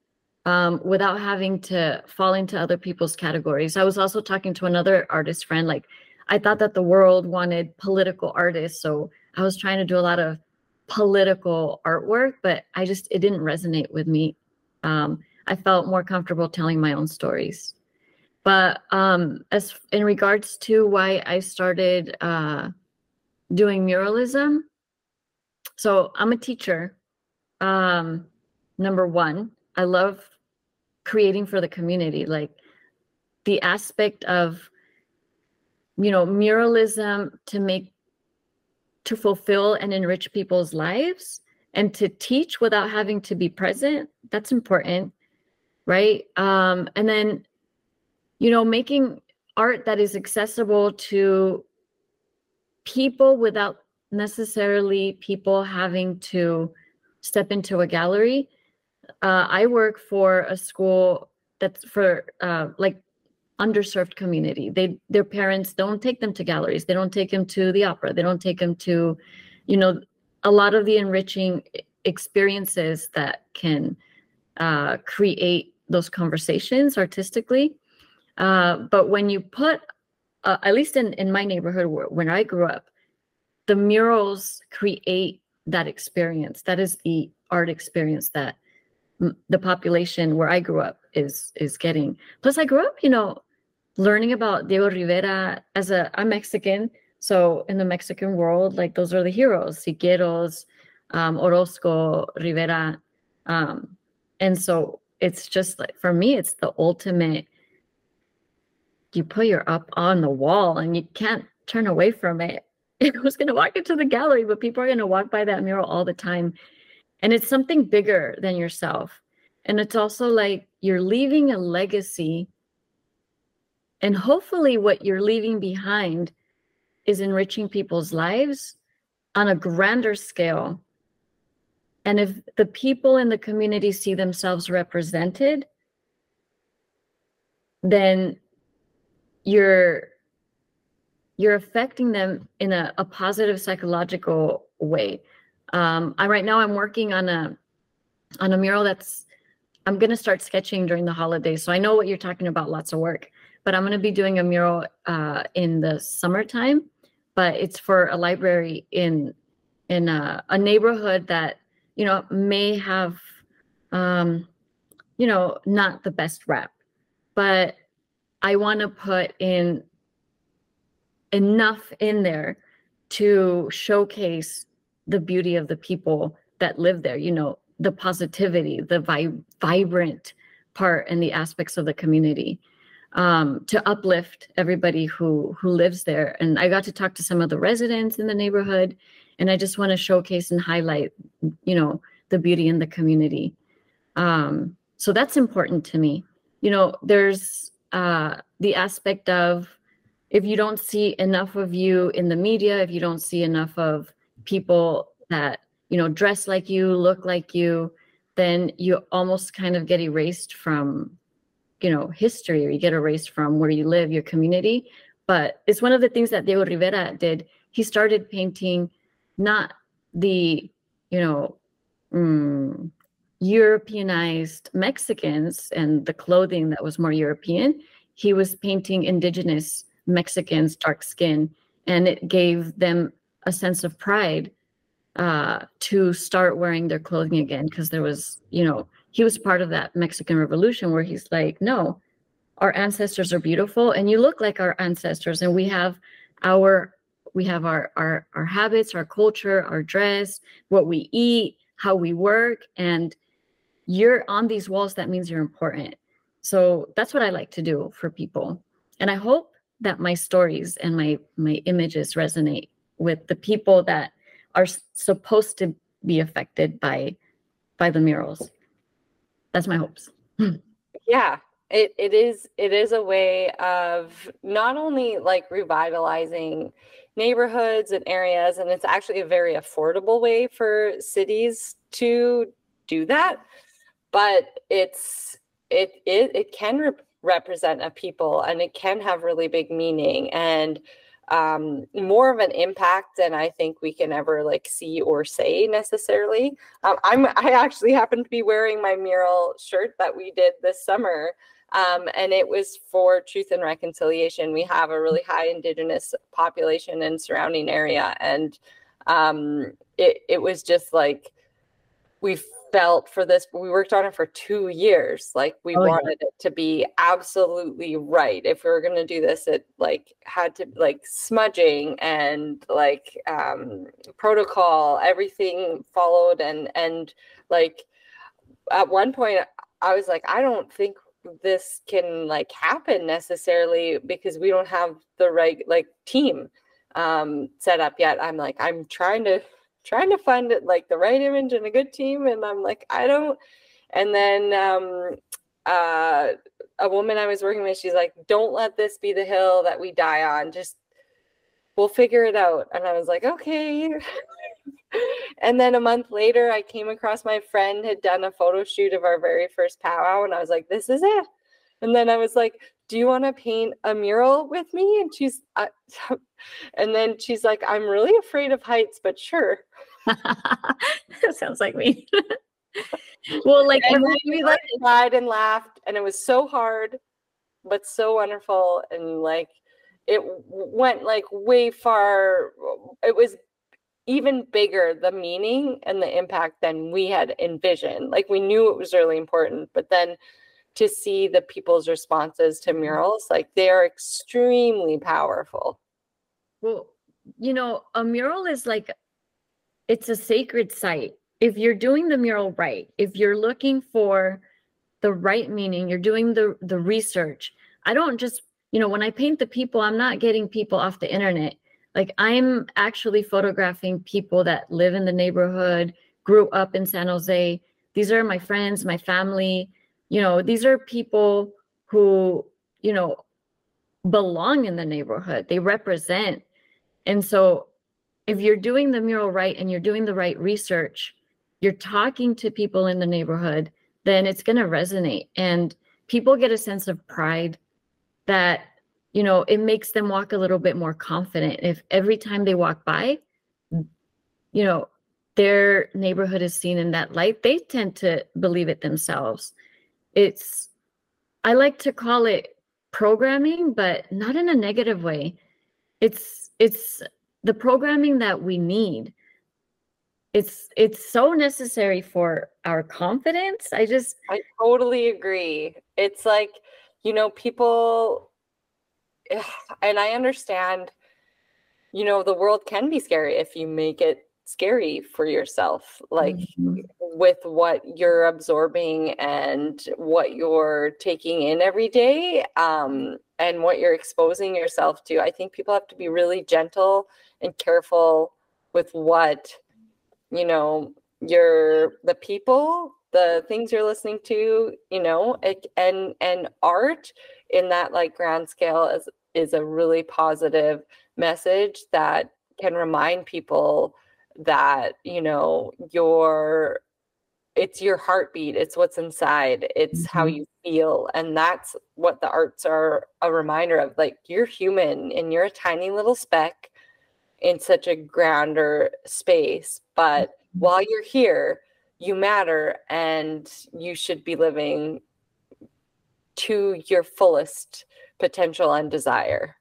um, without having to fall into other people's categories. I was also talking to another artist friend like i thought that the world wanted political artists so i was trying to do a lot of political artwork but i just it didn't resonate with me. Um, i felt more comfortable telling my own stories. But um, as in regards to why I started uh, doing muralism, so I'm a teacher. Um, number one, I love creating for the community, like the aspect of you know muralism to make to fulfill and enrich people's lives and to teach without having to be present that's important right um and then you know, making art that is accessible to people without necessarily people having to step into a gallery. Uh, I work for a school that's for uh, like underserved community. They their parents don't take them to galleries. They don't take them to the opera. They don't take them to, you know, a lot of the enriching experiences that can uh, create those conversations artistically. Uh, but when you put, uh, at least in, in my neighborhood where, when I grew up, the murals create that experience. That is the art experience that the population where I grew up is is getting. Plus, I grew up, you know, learning about Diego Rivera as a I'm Mexican, so in the Mexican world, like those are the heroes, Siqueiros, um, Orozco, Rivera, um, and so it's just like for me, it's the ultimate you put your up on the wall and you can't turn away from it was going to walk into the gallery, but people are going to walk by that mural all the time. And it's something bigger than yourself. And it's also like you're leaving a legacy. And hopefully, what you're leaving behind is enriching people's lives on a grander scale. And if the people in the community see themselves represented, then you're you're affecting them in a, a positive psychological way. Um, I right now I'm working on a on a mural that's I'm gonna start sketching during the holidays. So I know what you're talking about, lots of work. But I'm gonna be doing a mural uh, in the summertime, but it's for a library in in a, a neighborhood that you know may have um, you know not the best rep, but I want to put in enough in there to showcase the beauty of the people that live there you know the positivity the vi- vibrant part and the aspects of the community um, to uplift everybody who who lives there. And i got to talk to some of the residents in the neighborhood and i just want to showcase and highlight you know the beauty in the community. Um, so that's important to me. You know there's uh, the aspect of if you don't see enough of you in the media if you don't see enough of people that you know dress like you look like you then you almost kind of get erased from you know history or you get erased from where you live your community. But it's one of the things that diego rivera did. He started painting not the you know mm, europeanized mexicans and the clothing that was more european. He was painting indigenous mexicans dark skin and it gave them a sense of pride uh, to start wearing their clothing again because there was, you know, he was part of that Mexican Revolution where he's like, no, our ancestors are beautiful and you look like our ancestors. And we have our we have our our our habits our culture our dress what we eat how we work. And you're on these walls that means you're important. So that's what i like to do for people. And i hope that my stories and my my images resonate with the people that are supposed to be affected by by the murals that's my hopes. Yeah it, it is it is a way of not only like revitalizing neighborhoods and areas and it's actually a very affordable way for cities to do that but it's it it, it can re- represent a people and it can have really big meaning and um, more of an impact than I think we can ever like see or say necessarily. Um, I'm I actually happen to be wearing my mural shirt that we did this summer. Um, and it was for truth and reconciliation. We have a really high indigenous population in surrounding area, and um, it it was just like we felt for this we worked on it for two years like we oh, wanted yeah. it to be absolutely right if we were going to do this it like had to like smudging and like um protocol everything followed and and like at one point i was like i don't think this can like happen necessarily because we don't have the right like team um set up yet i'm like i'm trying to trying to find it like the right image and a good team and i'm like i don't and then um uh a woman i was working with she's like don't let this be the hill that we die on just we'll figure it out and i was like okay. And then a month later i came across my friend had done a photo shoot of our very first powwow and i was like this is it and then i was like do you want to paint a mural with me and she's uh, and then she's like i'm really afraid of heights but sure that sounds like me. well, like and we like cried and laughed, and it was so hard, but so wonderful, and like it went like way far. It was even bigger the meaning and the impact than we had envisioned. Like we knew it was really important, but then to see the people's responses to mm-hmm. murals, like they are extremely powerful. Well, you know, a mural is like it's a sacred site. If you're doing the mural right, if you're looking for the right meaning, you're doing the the research. I don't just, you know, when I paint the people, I'm not getting people off the internet. Like I'm actually photographing people that live in the neighborhood, grew up in San Jose. These are my friends, my family. You know, these are people who, you know, belong in the neighborhood. They represent. And so if you're doing the mural right and you're doing the right research, you're talking to people in the neighborhood, then it's going to resonate. And people get a sense of pride that you know it makes them walk a little bit more confident if every time they walk by you know their neighborhood is seen in that light they tend to believe it themselves it's i like to call it programming but not in a negative way. It's it's the programming that we need. It's it's so necessary for our confidence. I just i totally agree. It's like you know people and i understand you know the world can be scary if you make it scary for yourself. Like mm-hmm. With what you're absorbing and what you're taking in every day um, and what you're exposing yourself to i think people have to be really gentle and careful with what you know your the people the things you're listening to you know and and art in that like grand scale is is a really positive message that can remind people that you know your it's your heartbeat it's what's inside it's mm-hmm. how you feel and that's what the arts are a reminder of like you're human and you're a tiny little speck in such a grander space but mm-hmm. while you're here you matter and you should be living to your fullest potential and desire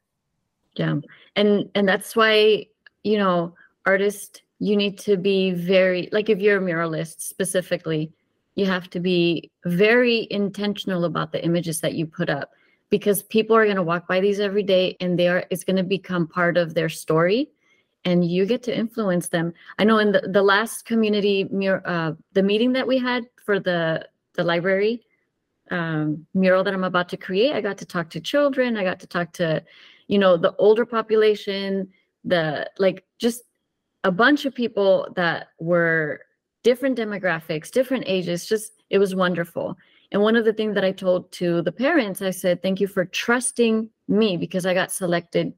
yeah and and that's why you know artist you need to be very like if you're a muralist specifically you have to be very intentional about the images that you put up because people are going to walk by these every day and they are it's going to become part of their story and you get to influence them. I know in the, the last community uh, the meeting that we had for the the library um, mural that I'm about to create, I got to talk to children. I got to talk to, you know, the older population, the like just a bunch of people that were different demographics, different ages. Just it was wonderful. And one of the things that I told to the parents, I said, thank you for trusting me because I got selected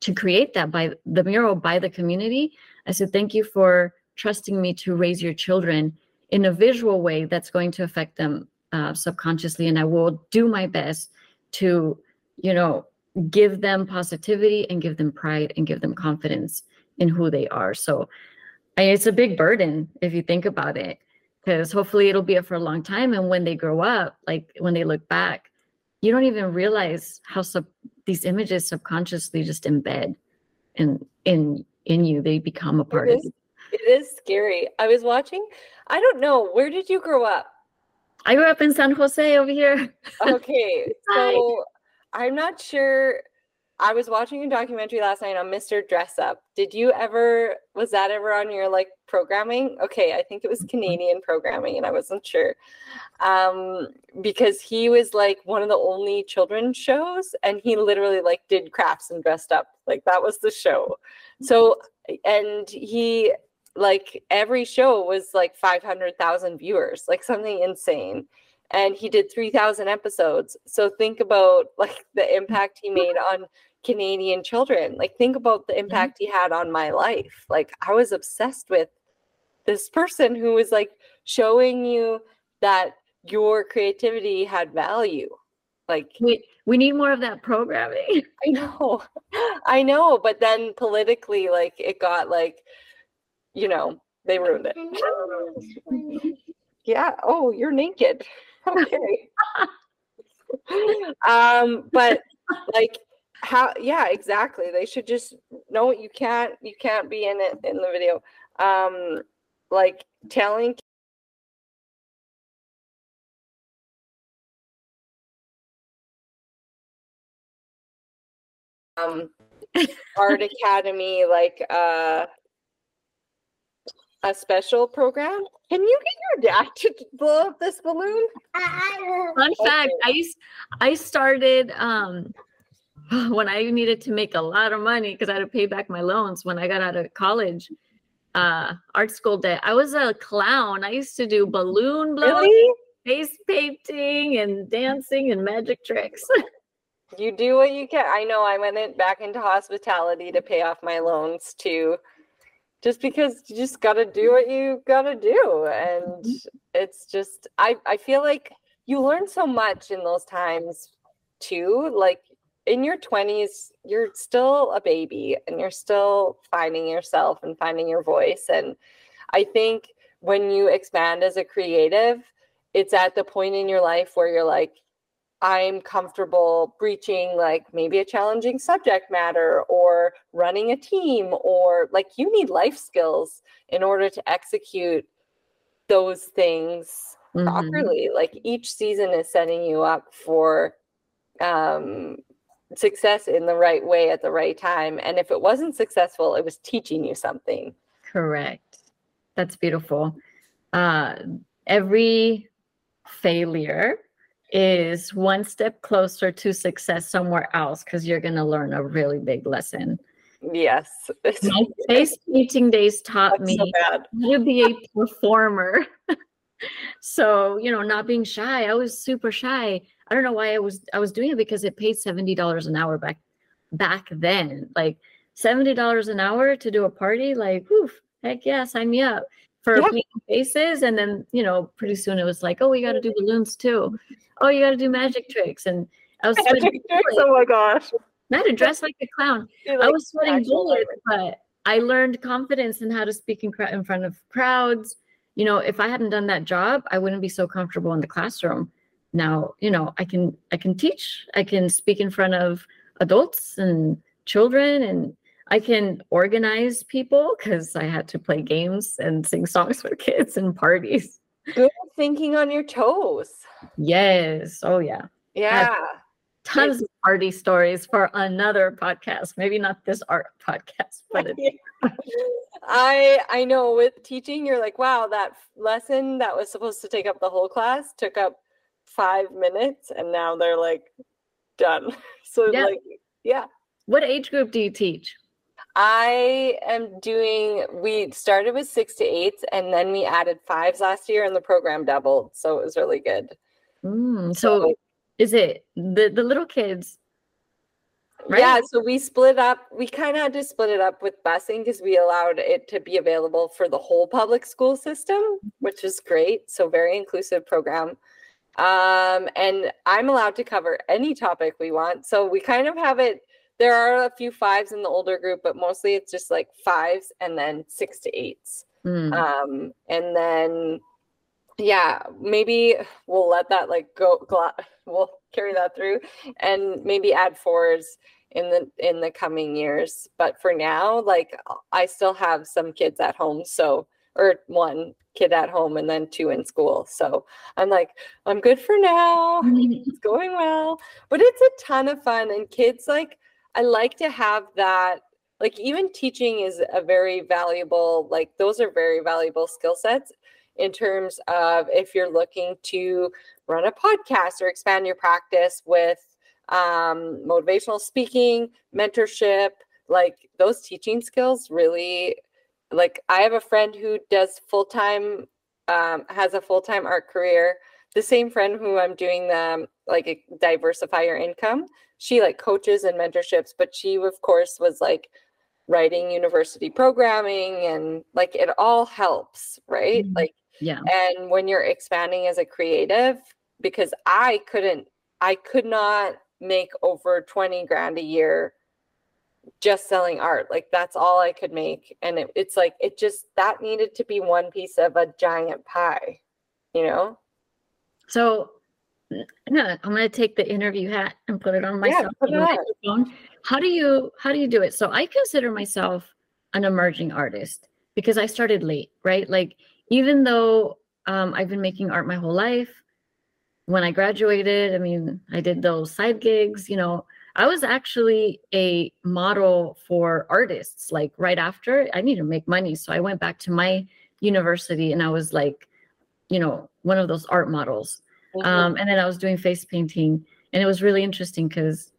to create that by the mural by the community. I said, thank you for trusting me to raise your children in a visual way that's going to affect them uh, subconsciously. And I will do my best to, you know, give them positivity and give them pride and give them confidence in who they are. So I, it's a big burden if you think about it, because hopefully it'll be it for a long time. And when they grow up, like when they look back, you don't even realize how sub these images subconsciously just embed in in in you. They become a part it is, of you. It is scary. I was watching. I don't know. Where did you grow up? I grew up in San Jose over here. Okay. so I'm not sure I was watching a documentary last night on Mr. Dressup. Did you ever was that ever on your like programming? Okay, I think it was mm-hmm. Canadian programming and I wasn't sure. Um because he was like one of the only children's shows and he literally like did crafts and dressed up. Like that was the show. So and he like every show was like 500,000 viewers, like something insane and he did 3000 episodes so think about like the impact he made on Canadian children. Like, think about the impact he had on my life. Like, I was obsessed with this person who was like showing you that your creativity had value. Like, we, we need more of that programming. I know, I know. But then politically, like, it got like, you know, they ruined it. yeah. Oh, you're naked. Okay. um, but like how yeah exactly they should just no you can't you can't be in it in the video um like telling um art academy like uh a special program can you get your dad to blow up this balloon fun fact i i started um when I needed to make a lot of money because I had to pay back my loans when I got out of college, uh, art school day, I was a clown. I used to do balloon blowing, really? face painting, and dancing and magic tricks. you do what you can. I know I went back into hospitality to pay off my loans too just because you just got to do what you got to do and mm-hmm. it's just i i feel like you learn so much in those times too like in your 20s you're still a baby and you're still finding yourself and finding your voice and i think when you expand as a creative it's at the point in your life where you're like I'm comfortable breaching like maybe a challenging subject matter or running a team or like you need life skills in order to execute those things mm-hmm. properly. Like each season is setting you up for um, success in the right way at the right time. And if it wasn't successful, it was teaching you something. Correct. That's beautiful. Uh, every failure is one step closer to success somewhere else because you're going to learn a really big lesson. Yes. My face painting days taught That's me so how to be a performer. so, you know, not being shy. I was super shy. I don't know why I was I was doing it because it paid $70 an hour back back then. Like $70 an hour to do a party, like, whew, heck yeah, sign me up for yeah. faces. And then, you know, pretty soon it was like, oh, we got to do balloons too oh, you got to do magic tricks. And I was sweating. Tricks? Oh my gosh. To dress like a clown. Like I was sweating bullets, but I learned confidence in how to speak in, in front of crowds. You know, if I hadn't done that job, I wouldn't be so comfortable in the classroom. Now, you know, I can I can teach. I can speak in front of adults and children and I can organize people because I had to play games and sing songs for kids and parties. Good thinking on your toes. Yes. Oh yeah. Yeah. Tons of party stories for another podcast. Maybe not this art podcast, but I I know with teaching, you're like, wow, that lesson that was supposed to take up the whole class took up five minutes, and now they're like done. So yeah. like, yeah. What age group do you teach? I am doing, we started with six to eight, and then we added fives last year, and the program doubled. So it was really good. Mm, so, so, is it the, the little kids? Right? Yeah, so we split up. We kind of had to split it up with busing because we allowed it to be available for the whole public school system, which is great. So, very inclusive program. Um, and I'm allowed to cover any topic we want. So, we kind of have it there are a few fives in the older group, but mostly it's just like fives and then six to eights. Mm. Um, and then yeah, maybe we'll let that like go. We'll carry that through, and maybe add fours in the in the coming years. But for now, like I still have some kids at home, so or one kid at home and then two in school. So I'm like, I'm good for now. it's going well, but it's a ton of fun, and kids like I like to have that like even teaching is a very valuable like those are very valuable skill sets in terms of if you're looking to run a podcast or expand your practice with um, motivational speaking mentorship like those teaching skills really like i have a friend who does full-time um, has a full-time art career. The same friend who i'm doing the like diversify your income she like coaches and mentorships but she of course was like writing university programming and like it all helps right? Mm-hmm. like yeah. and when you're expanding as a creative because i couldn't i could not make over 20 grand a year just selling art like that's all i could make and it, it's like it just that needed to be one piece of a giant pie you know so I'm gonna take the interview hat and put it on myself. Yeah, it how do you how do you do it? So I consider myself an emerging artist because I started late, right? Like even though um, I've been making art my whole life, when I graduated, I mean, I did those side gigs. You know, I was actually a model for artists. Like right after, I need to make money, so I went back to my university and I was like, you know, one of those art models Mm-hmm. Um, and then I was doing face painting, and it was really interesting because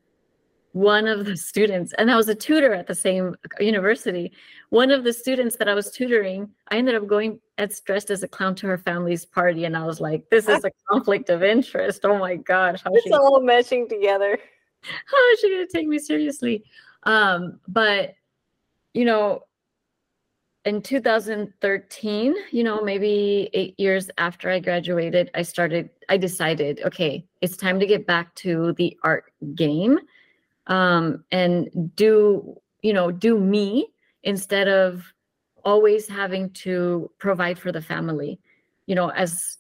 one of the students, and I was a tutor at the same university. One of the students that I was tutoring, I ended up going as dressed as a clown to her family's party, and I was like, "This is a conflict of interest." Oh my gosh, how it's she, all meshing together. How is she going to take me seriously? Um, but you know, in 2013, you know, maybe eight years after I graduated, I started, I decided, okay, it's time to get back to the art game um, and do, you know, do me instead of always having to provide for the family. You know, as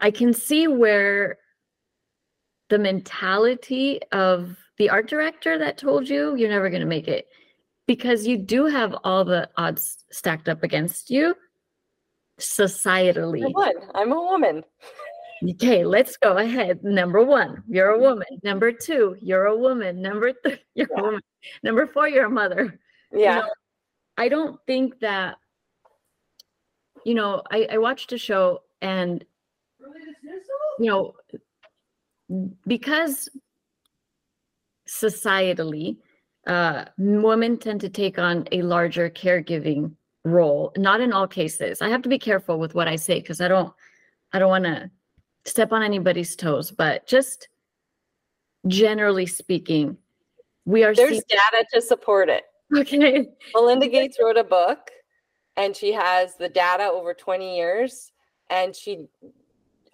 I can see where the mentality of the art director that told you you're never going to make it because you do have all the odds stacked up against you societally. One, I'm a woman. Okay, let's go ahead. Number one, you're a woman. Number two, you're a woman. Number three, you're yeah. a woman. Number four, you're a mother. Yeah. You know, I don't think that, you know, I, I watched a show and, you know, because societally, uh, women tend to take on a larger caregiving role. Not in all cases. I have to be careful with what I say because I don't, I don't want to step on anybody's toes. But just generally speaking, we are. There's seeing- data to support it. Okay. Melinda Gates wrote a book, and she has the data over 20 years, and she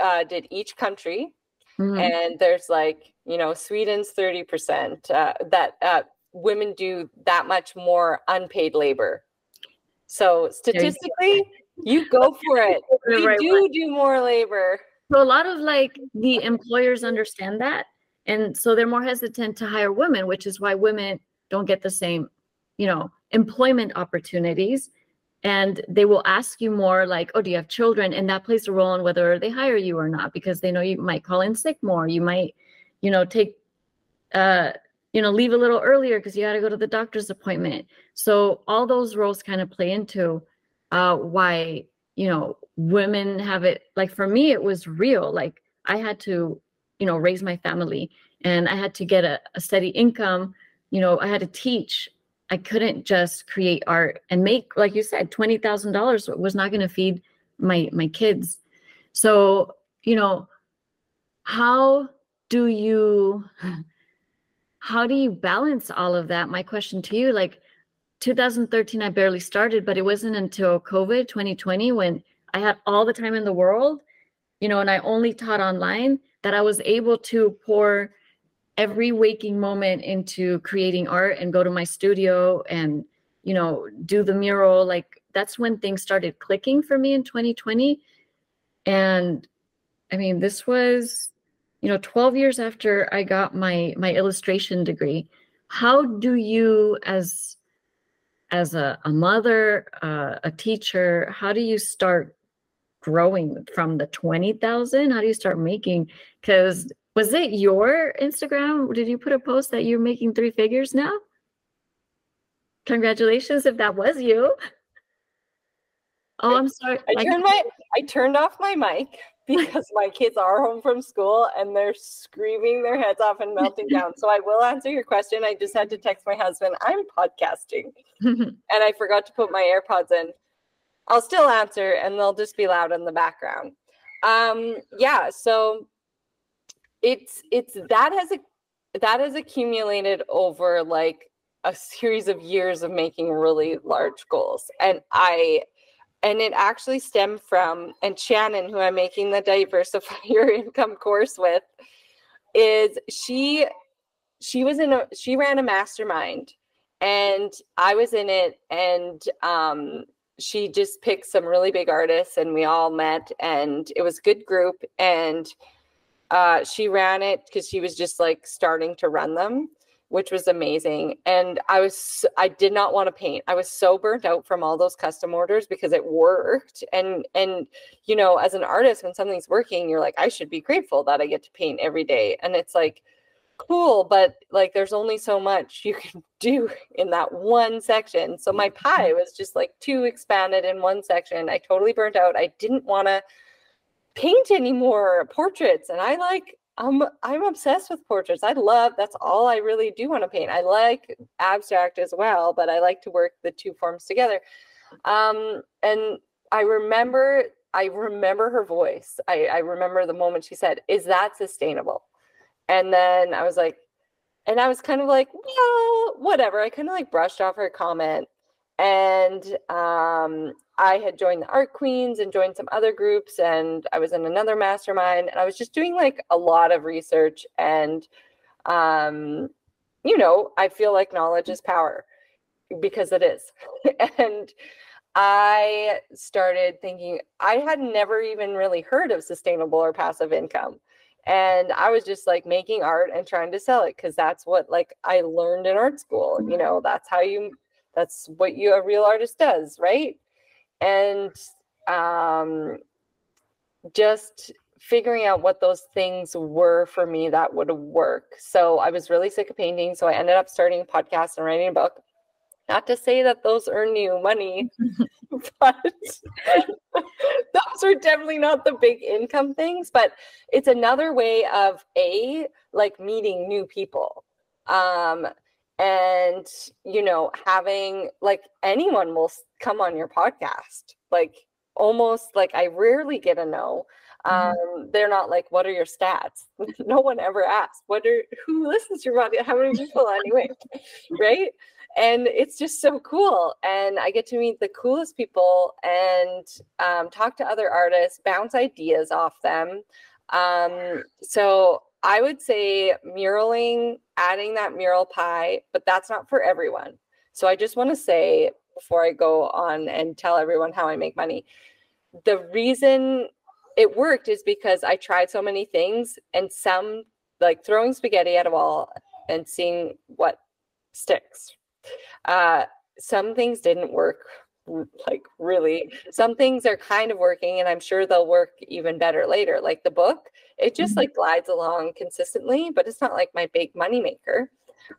uh, did each country. Mm-hmm. And there's like, you know, Sweden's 30%, uh, that uh, women do that much more unpaid labor. So statistically, you go for it. We do do more labor. So a lot of like the employers understand that. And so they're more hesitant to hire women, which is why women don't get the same, you know, employment opportunities. And they will ask you more like, oh, do you have children? And that plays a role in whether they hire you or not, because they know you might call in sick more. You might, you know, take uh you know, leave a little earlier because you got to go to the doctor's appointment. So all those roles kind of play into uh, why you know women have it. Like for me, it was real. Like I had to, you know, raise my family, and I had to get a, a steady income. You know, I had to teach. I couldn't just create art and make, like you said, twenty thousand dollars was not going to feed my my kids. So you know, how do you how do you balance all of that? My question to you, like 2013, I barely started, but it wasn't until COVID 2020 when I had all the time in the world, you know, and I only taught online that I was able to pour every waking moment into creating art and go to my studio and, you know, do the mural. Like that's when things started clicking for me in 2020. And I mean, this was you know 12 years after i got my my illustration degree how do you as as a, a mother uh, a teacher how do you start growing from the 20000 how do you start making because was it your instagram did you put a post that you're making three figures now congratulations if that was you oh i'm sorry i turned my i turned off my mic because my kids are home from school and they're screaming their heads off and melting down. So I will answer your question. I just had to text my husband, I'm podcasting. and I forgot to put my AirPods in. I'll still answer and they'll just be loud in the background. Um yeah, so it's it's that has a that has accumulated over like a series of years of making really large goals. And I and it actually stemmed from and shannon who i'm making the diversify your income course with is she she was in a she ran a mastermind and i was in it and um she just picked some really big artists and we all met and it was a good group and uh, she ran it because she was just like starting to run them which was amazing. And I was I did not want to paint. I was so burnt out from all those custom orders because it worked. And and you know, as an artist when something's working, you're like I should be grateful that I get to paint every day. And it's like cool, but like there's only so much you can do in that one section. So my pie was just like too expanded in one section. I totally burnt out. I didn't want to paint anymore portraits and I like I'm I'm obsessed with portraits. I love that's all I really do want to paint. I like abstract as well, but I like to work the two forms together. Um, and I remember I remember her voice. I, I remember the moment she said, Is that sustainable? And then I was like, and I was kind of like, well, whatever. I kind of like brushed off her comment. And um, I had joined the Art Queens and joined some other groups, and I was in another mastermind, and I was just doing like a lot of research. And, um, you know, I feel like knowledge is power because it is. and I started thinking, I had never even really heard of sustainable or passive income. And I was just like making art and trying to sell it because that's what like I learned in art school. You know, that's how you that's what you a real artist does, right? And um just figuring out what those things were for me that would work. So I was really sick of painting. So I ended up starting a podcast and writing a book. Not to say that those earn you money, but those are definitely not the big income things. But it's another way of a like meeting new people. Um, and you know, having like anyone will come on your podcast. Like almost like I rarely get a no. Mm-hmm. Um, they're not like, what are your stats? no one ever asks, what are who listens to your podcast? How many people anyway? right? and it's just so cool and i get to meet the coolest people and um, talk to other artists bounce ideas off them um, so i would say muraling adding that mural pie but that's not for everyone so i just want to say before i go on and tell everyone how i make money. The reason it worked is because i tried so many things and some like throwing spaghetti at a wall and seeing what sticks. Uh, some things didn't work like really. Some things are kind of working and i'm sure they'll work even better later like the book. It just mm-hmm. like glides along consistently but it's not like my big money maker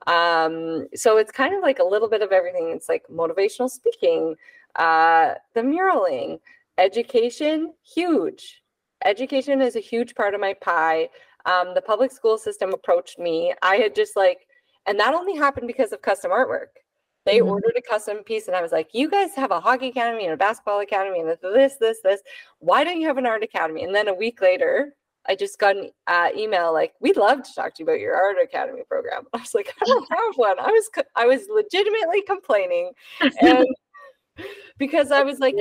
um so it's kind of like a little bit of everything it's like motivational speaking uh the muraling education huge education is a huge part of my pie um the public school system approached me i had just like and that only happened because of custom artwork they mm-hmm. ordered a custom piece, and I was like, "You guys have a hockey academy and a basketball academy, and this, this, this. Why don't you have an art academy?" And then a week later, I just got an uh, email like, "We'd love to talk to you about your art academy program." I was like, "I don't have one." I was I was legitimately complaining, and because I was like,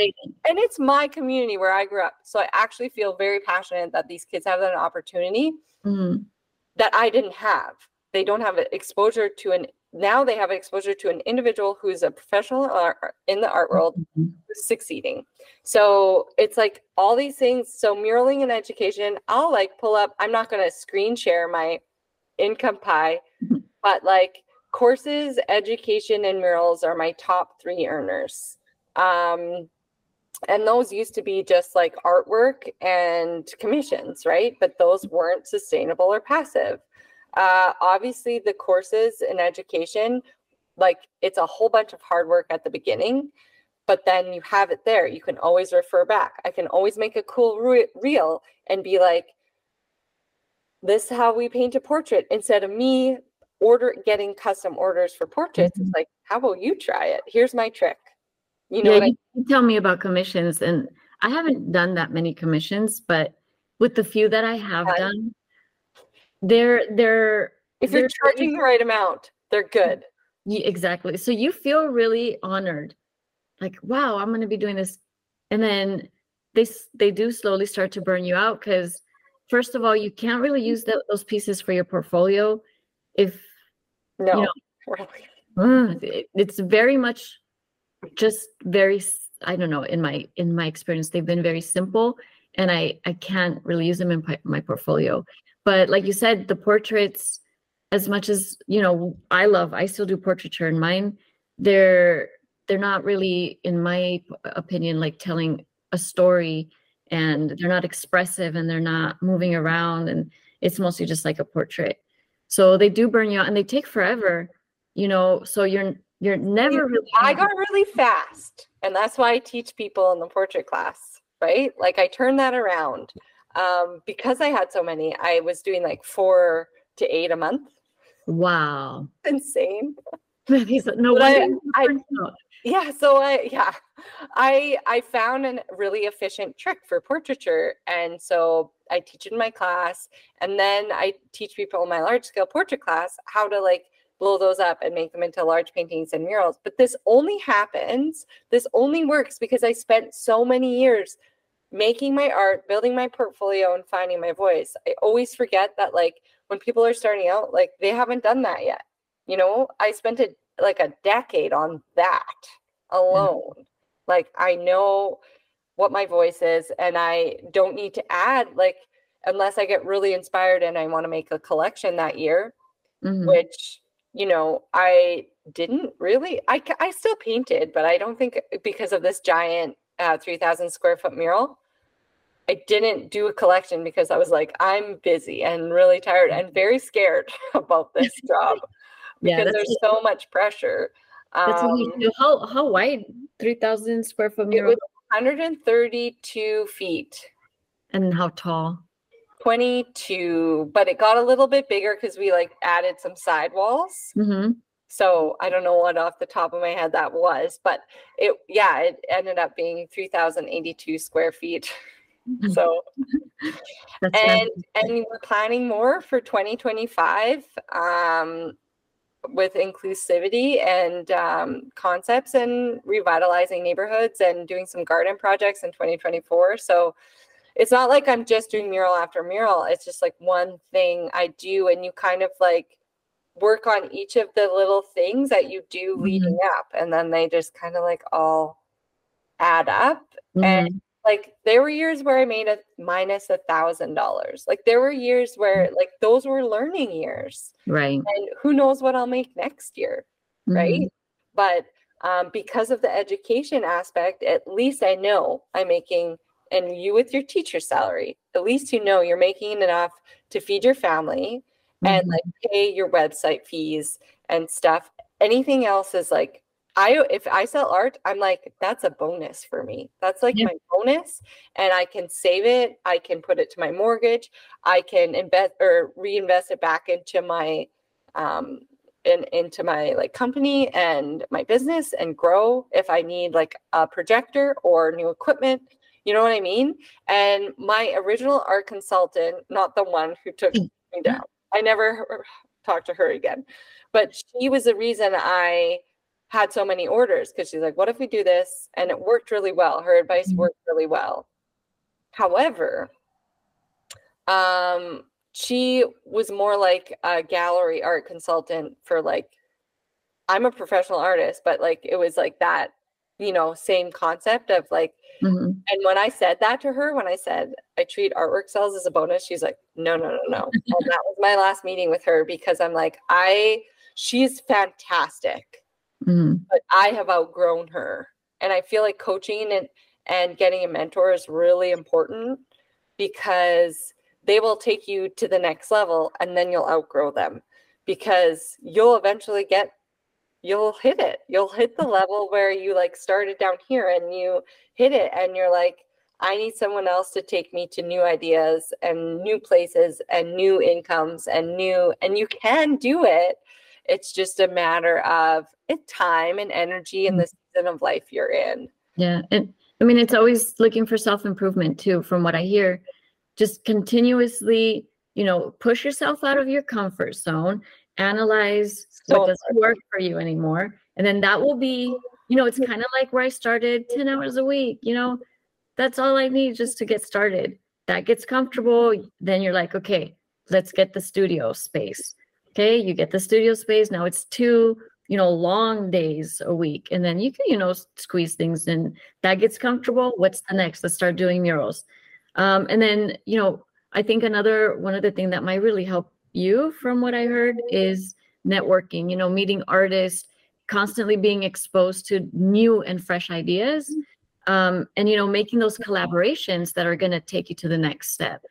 and it's my community where I grew up, so I actually feel very passionate that these kids have an opportunity mm-hmm. that I didn't have. They don't have exposure to an now they have exposure to an individual who's a professional in the art world mm-hmm. succeeding. So it's like all these things. So muraling and education, I'll like pull up. I'm not going to screen share my income pie, mm-hmm. but like courses, education, and murals are my top three earners. Um, and those used to be just like artwork and commissions, right? But those weren't sustainable or passive. Uh, obviously, the courses in education, like it's a whole bunch of hard work at the beginning, but then you have it there. You can always refer back. I can always make a cool re- reel and be like, this is how we paint a portrait instead of me order getting custom orders for portraits. Mm-hmm. It's like, how about you try it? Here's my trick. You know, yeah, you I- tell me about commissions, and I haven't done that many commissions, but with the few that I have done, they're they're if you're charging the right amount, they're good. Yeah, exactly. So you feel really honored, like wow, I'm going to be doing this, and then they they do slowly start to burn you out because first of all, you can't really mm. use the, those pieces for your portfolio if no, you know, really. Mm, it's very much just very I don't know in my in my experience they've been very simple and I I can't really use them in my portfolio. But like you said, the portraits, as much as you know, I love, I still do portraiture in mine. They're they're not really, in my opinion, like telling a story, and they're not expressive, and they're not moving around, and it's mostly just like a portrait. So they do burn you out, and they take forever. You know, so you're you're never really. I got really fast, and that's why I teach people in the portrait class, right? Like I turn that around um, because I had so many, I was doing like four to eight a month. Wow. Insane. no I, I, yeah, so I yeah, I I found a really efficient trick for portraiture, and so I teach in my class, and then I teach people in my large scale portrait class how to like blow those up and make them into large paintings and murals. But this only happens, this only works because I spent so many years making my art, building my portfolio, and finding my voice. I always forget that, like, when people are starting out, like, they haven't done that yet. You know, I spent a, like a decade on that alone. Mm-hmm. Like, I know what my voice is, and I don't need to add, like, unless I get really inspired and I want to make a collection that year, mm-hmm. which you know, I didn't really. I I still painted, but I don't think because of this giant uh, three thousand square foot mural, I didn't do a collection because I was like, I'm busy and really tired and very scared about this job because yeah, there's so much pressure. Um, how how wide? Three thousand square foot mural. It was 132 feet. And how tall? 22, but it got a little bit bigger because we like added some sidewalls. Mm-hmm. So I don't know what off the top of my head that was, but it yeah, it ended up being 3,082 square feet. so and and we're planning more for 2025 um, with inclusivity and um, concepts and revitalizing neighborhoods and doing some garden projects in 2024. So it's not like I'm just doing mural after mural. It's just like one thing I do, and you kind of like work on each of the little things that you do mm-hmm. leading up, and then they just kind of like all add up. Mm-hmm. And like there were years where I made a minus a thousand dollars. Like there were years where mm-hmm. like those were learning years. Right. And who knows what I'll make next year. Mm-hmm. Right. But um, because of the education aspect, at least I know I'm making and you with your teacher salary, at least you know you're making enough to feed your family mm-hmm. and like pay your website fees and stuff. Anything else is like I if I sell art, I'm like that's a bonus for me. That's like yeah. my bonus and I can save it, I can put it to my mortgage, I can invest or reinvest it back into my um in, into my like company and my business and grow if I need like a projector or new equipment you know what I mean? And my original art consultant, not the one who took me down, I never talked to her again, but she was the reason I had so many orders because she's like, what if we do this? And it worked really well. Her advice mm-hmm. worked really well. However, um, she was more like a gallery art consultant for like, I'm a professional artist, but like it was like that, you know, same concept of like, Mm-hmm. And when I said that to her, when I said I treat artwork sales as a bonus, she's like, no, no, no, no. and that was my last meeting with her because I'm like, I, she's fantastic, mm-hmm. but I have outgrown her. And I feel like coaching and, and getting a mentor is really important because they will take you to the next level and then you'll outgrow them because you'll eventually get you'll hit it. You'll hit the level where you like started down here and you hit it and you're like, I need someone else to take me to new ideas and new places and new incomes and new and you can do it. It's just a matter of eh, time and energy and mm. the season of life you're in. Yeah. And I mean it's always looking for self-improvement too, from what I hear. Just continuously, you know, push yourself out of your comfort zone analyze so what doesn't work for you anymore and then that will be you know it's mm. kind of like where i started 10 hours a week you know that's all i need just to get started that gets comfortable then you're like okay let's get the studio space okay you get the studio space now it's two you know long days a week and then you can you know squeeze things in that gets comfortable what's the next let's start doing murals um, and then you know i think another one of the things that might really help you from what I heard is networking, you know, meeting artists, constantly being exposed to new and fresh ideas. Um, and you know, making those collaborations that are going to take you to the next step.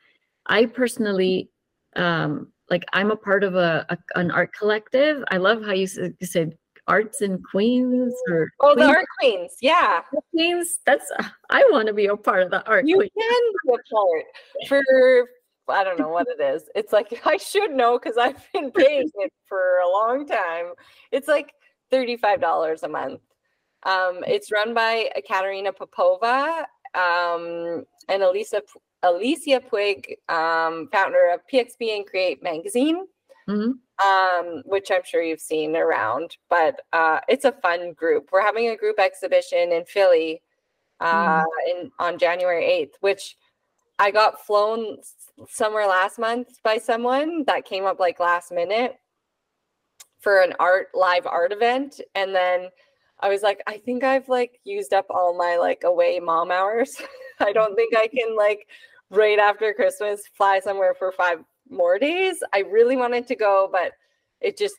I personally, um, like, I'm a part of a, a an art collective. I love how you, you said Arts and Queens or oh, Queens? the Art Queens, yeah. Queens. That's I want to be a part of the Art you Queens. can be a part for I don't know what it is. It's like I should know because I've been paying it for a long time. It's like $35 a month. Um, it's run by Katerina Popova um, and Elisa Alicia Puig, um, founder of PXB and Create magazine, Mhm. um, which I'm sure you've seen around. But uh, it's a fun group. We're having a group exhibition in Philly uh, in on January 8th, which I got flown somewhere last month by someone that came up like last minute for an art live art event and then I was like I think I've like used up all my like away mom hours. I don't think I can like right after Christmas fly somewhere for 5 more days. I really wanted to go but it just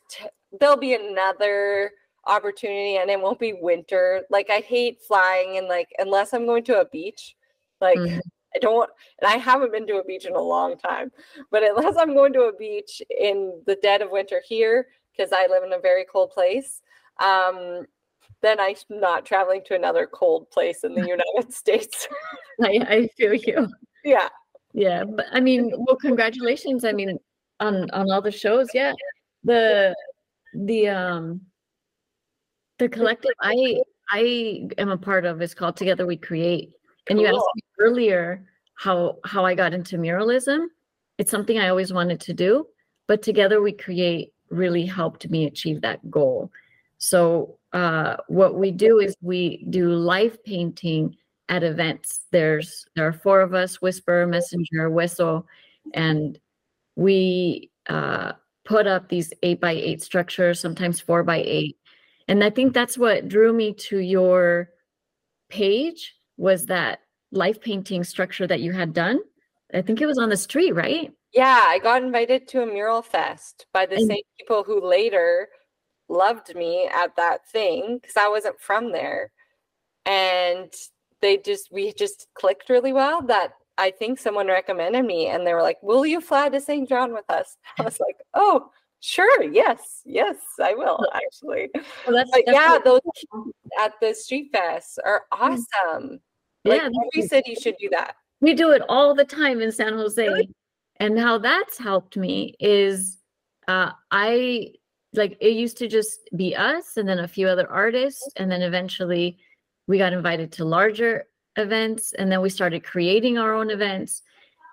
there'll be another opportunity and it won't be winter. Like I hate flying and like unless I'm going to a beach like Mhm. I don't, and I haven't been to a beach in a long time. But unless I'm going to a beach in the dead of winter here, because I live in a very cold place, um, then I'm not traveling to another cold place in the United States. I, I feel you. Yeah, Yeah, but I mean, well, congratulations. I mean, on on all the shows. Yeah, the the um the collective I I am a part of is called Together We Create. And you asked me earlier how how I got into muralism. It's something I always wanted to do, but Together We Create really helped me achieve that goal. So uh, what we do is we do live painting at events. There's there are four of us: Whisper, Messenger, Whistle, and we uh, put up these eight by eight structures, sometimes four by eight. And I think that's what drew me to your page was that life painting structure that you had done. I think it was on the street, right? yeah. I got invited to a mural fest by the And- same people who later loved me at that thing because I wasn't from there, and they just we just clicked really well. That I think someone recommended me, and they were like, "Will you fly to St. John with us?" I was like, "Oh." Sure. Yes. Yes, I will actually. Well, that's, But that's yeah, those at the street fest are awesome. Like Yeah, every city should do that. we do it all the time in San Jose. And how that's helped me is uh, I like it used to just be us and then a few other artists. And then eventually we got invited to larger events. And then we started creating our own events.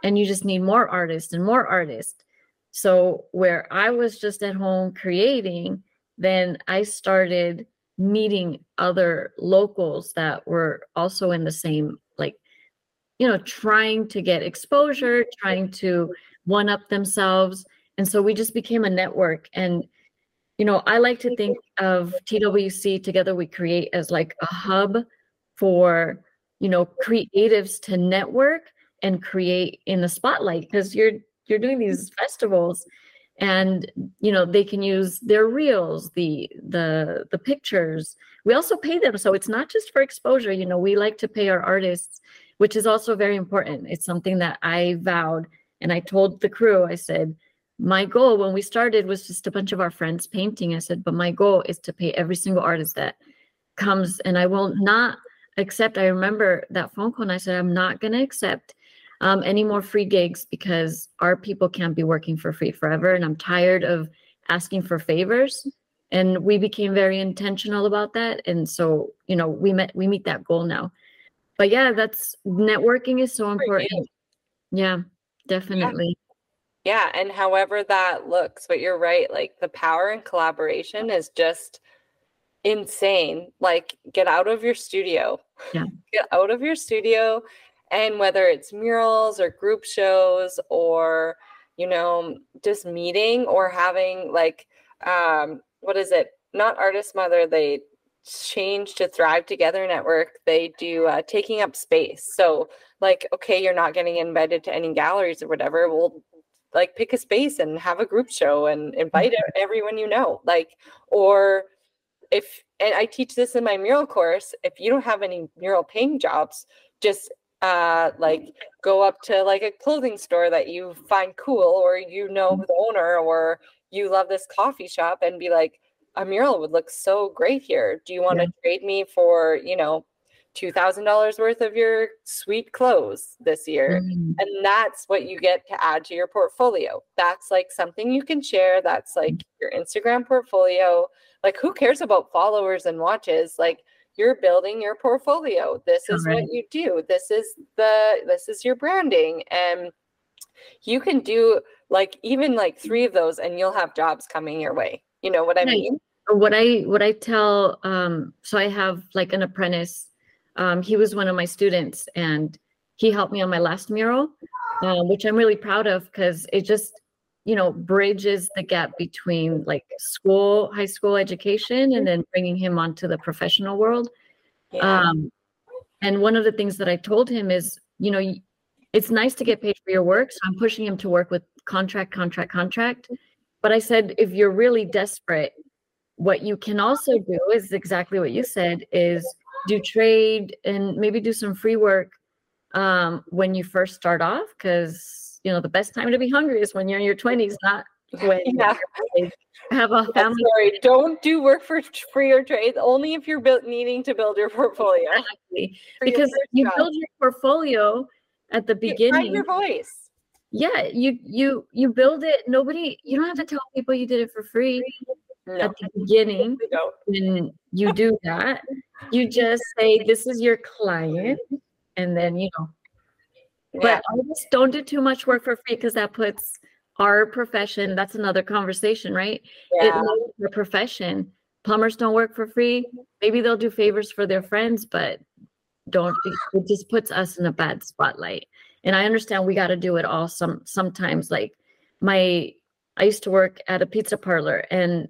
And you just need more artists and more artists. So where I was just at home creating, then I started meeting other locals that were also in the same like you know trying to get exposure trying to one up themselves and so we just became a network and you know i like to mm-hmm. think of twc together we create as like a hub for you know creatives to network and create in the spotlight because you're you're doing mm-hmm. these festivals and you know they can use their reels the the the pictures. We also pay them so it's not just for exposure you know we like to pay our artists which is also very important. It's something that i vowed and i told the crew i said my goal when we started was just a bunch of our friends painting i said but my goal is to pay every single artist that comes and i will not accept i remember that phone call and i said i'm not going to accept um, any more free gigs because our people can't be working for free forever. And I'm tired of asking for favors. And we became very intentional about that. And so, you know, we met, we meet that goal now. But yeah, that's networking is so important. Yeah, definitely. Yeah, and however that looks, but you're right, like the power and collaboration is just insane. Like get out of your studio. Yeah. Get out of your studio and whether it's murals or group shows or you know, just meeting or having like um what is it? Not artist mother, they change to thrive together network they do uh, taking up space so like okay you're not getting invited to any galleries or whatever well like pick a space and have a group show and invite e- everyone you know like or if and i teach this in my mural course if you don't have any mural painting jobs just uh like go up to like a clothing store that you find cool or you know the owner or you love this coffee shop and be like a mural would look so great here. Do you want to yeah. trade me for, you know, $2,000 worth of your sweet clothes this year. Mm. And that's what you get to add to your portfolio. That's like something you can share. That's like mm. your Instagram portfolio. Like, who cares about followers and watches? Like, you're building your portfolio. This is right. what you do. This is the, this is your branding. And you can do like even like three of those and you'll have jobs coming your way. You know what I mean? What I, what I tell, um, so I have like an apprentice um, he was one of my students and he helped me on my last mural, um, which I'm really proud of because it just, you know, bridges the gap between like school, high school education, and then bringing him onto the professional world. Yeah. Um, and one of the things that I told him is, you know, it's nice to get paid for your work. So I'm pushing him to work with contract, contract, contract. But I said, if you're really desperate, what you can also do is exactly what you said is do trade and maybe do some free work um, when you first start off because you know the best time to be hungry is when you're in your 20s not when yeah. you have a family. sorry don't do work for free or trade only if you're built needing to build your portfolio. Exactly. because you job. build your portfolio at the beginning find your voice. Yeah you you you build it. Nobody you don't have to tell people you did it for free no. at the beginning when you do that you just say this is your client and then you know. But I just don't do too much work for free because that puts our profession that's another conversation right? Yeah. it the profession. Plumbers don't work for free. Maybe they'll do favors for their friends but don't it just puts us in a bad spotlight. And i understand we got to do it all some sometimes like my i used to work at a pizza parlor and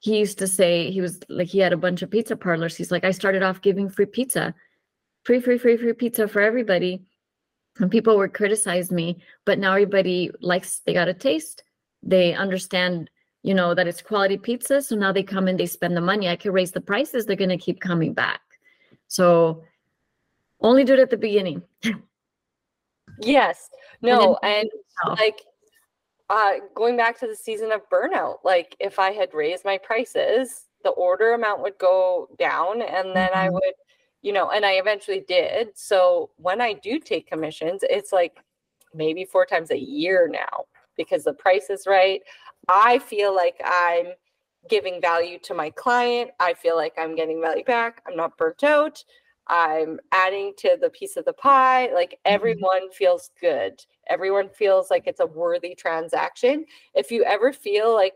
he used to say he was like he had a bunch of pizza parlors. He's like i started off giving free pizza free free free free pizza for everybody. And people would criticize me but now everybody likes they got a taste. They understand you know that it's quality pizza so now they come and they spend the money. I can raise the prices they're going to keep coming back. So only do it at the beginning. Yes. No and, and like uh, going back to the season of burnout, like if I had raised my prices, the order amount would go down and then mm-hmm. I would, you know, and I eventually did. So when I do take commissions, it's like maybe four times a year now because the price is right. I feel like I'm giving value to my client. I feel like I'm getting value back. I'm not burnt out. I'm adding to the piece of the pie. Like mm-hmm. everyone feels good. Everyone feels like it's a worthy transaction. If you ever feel like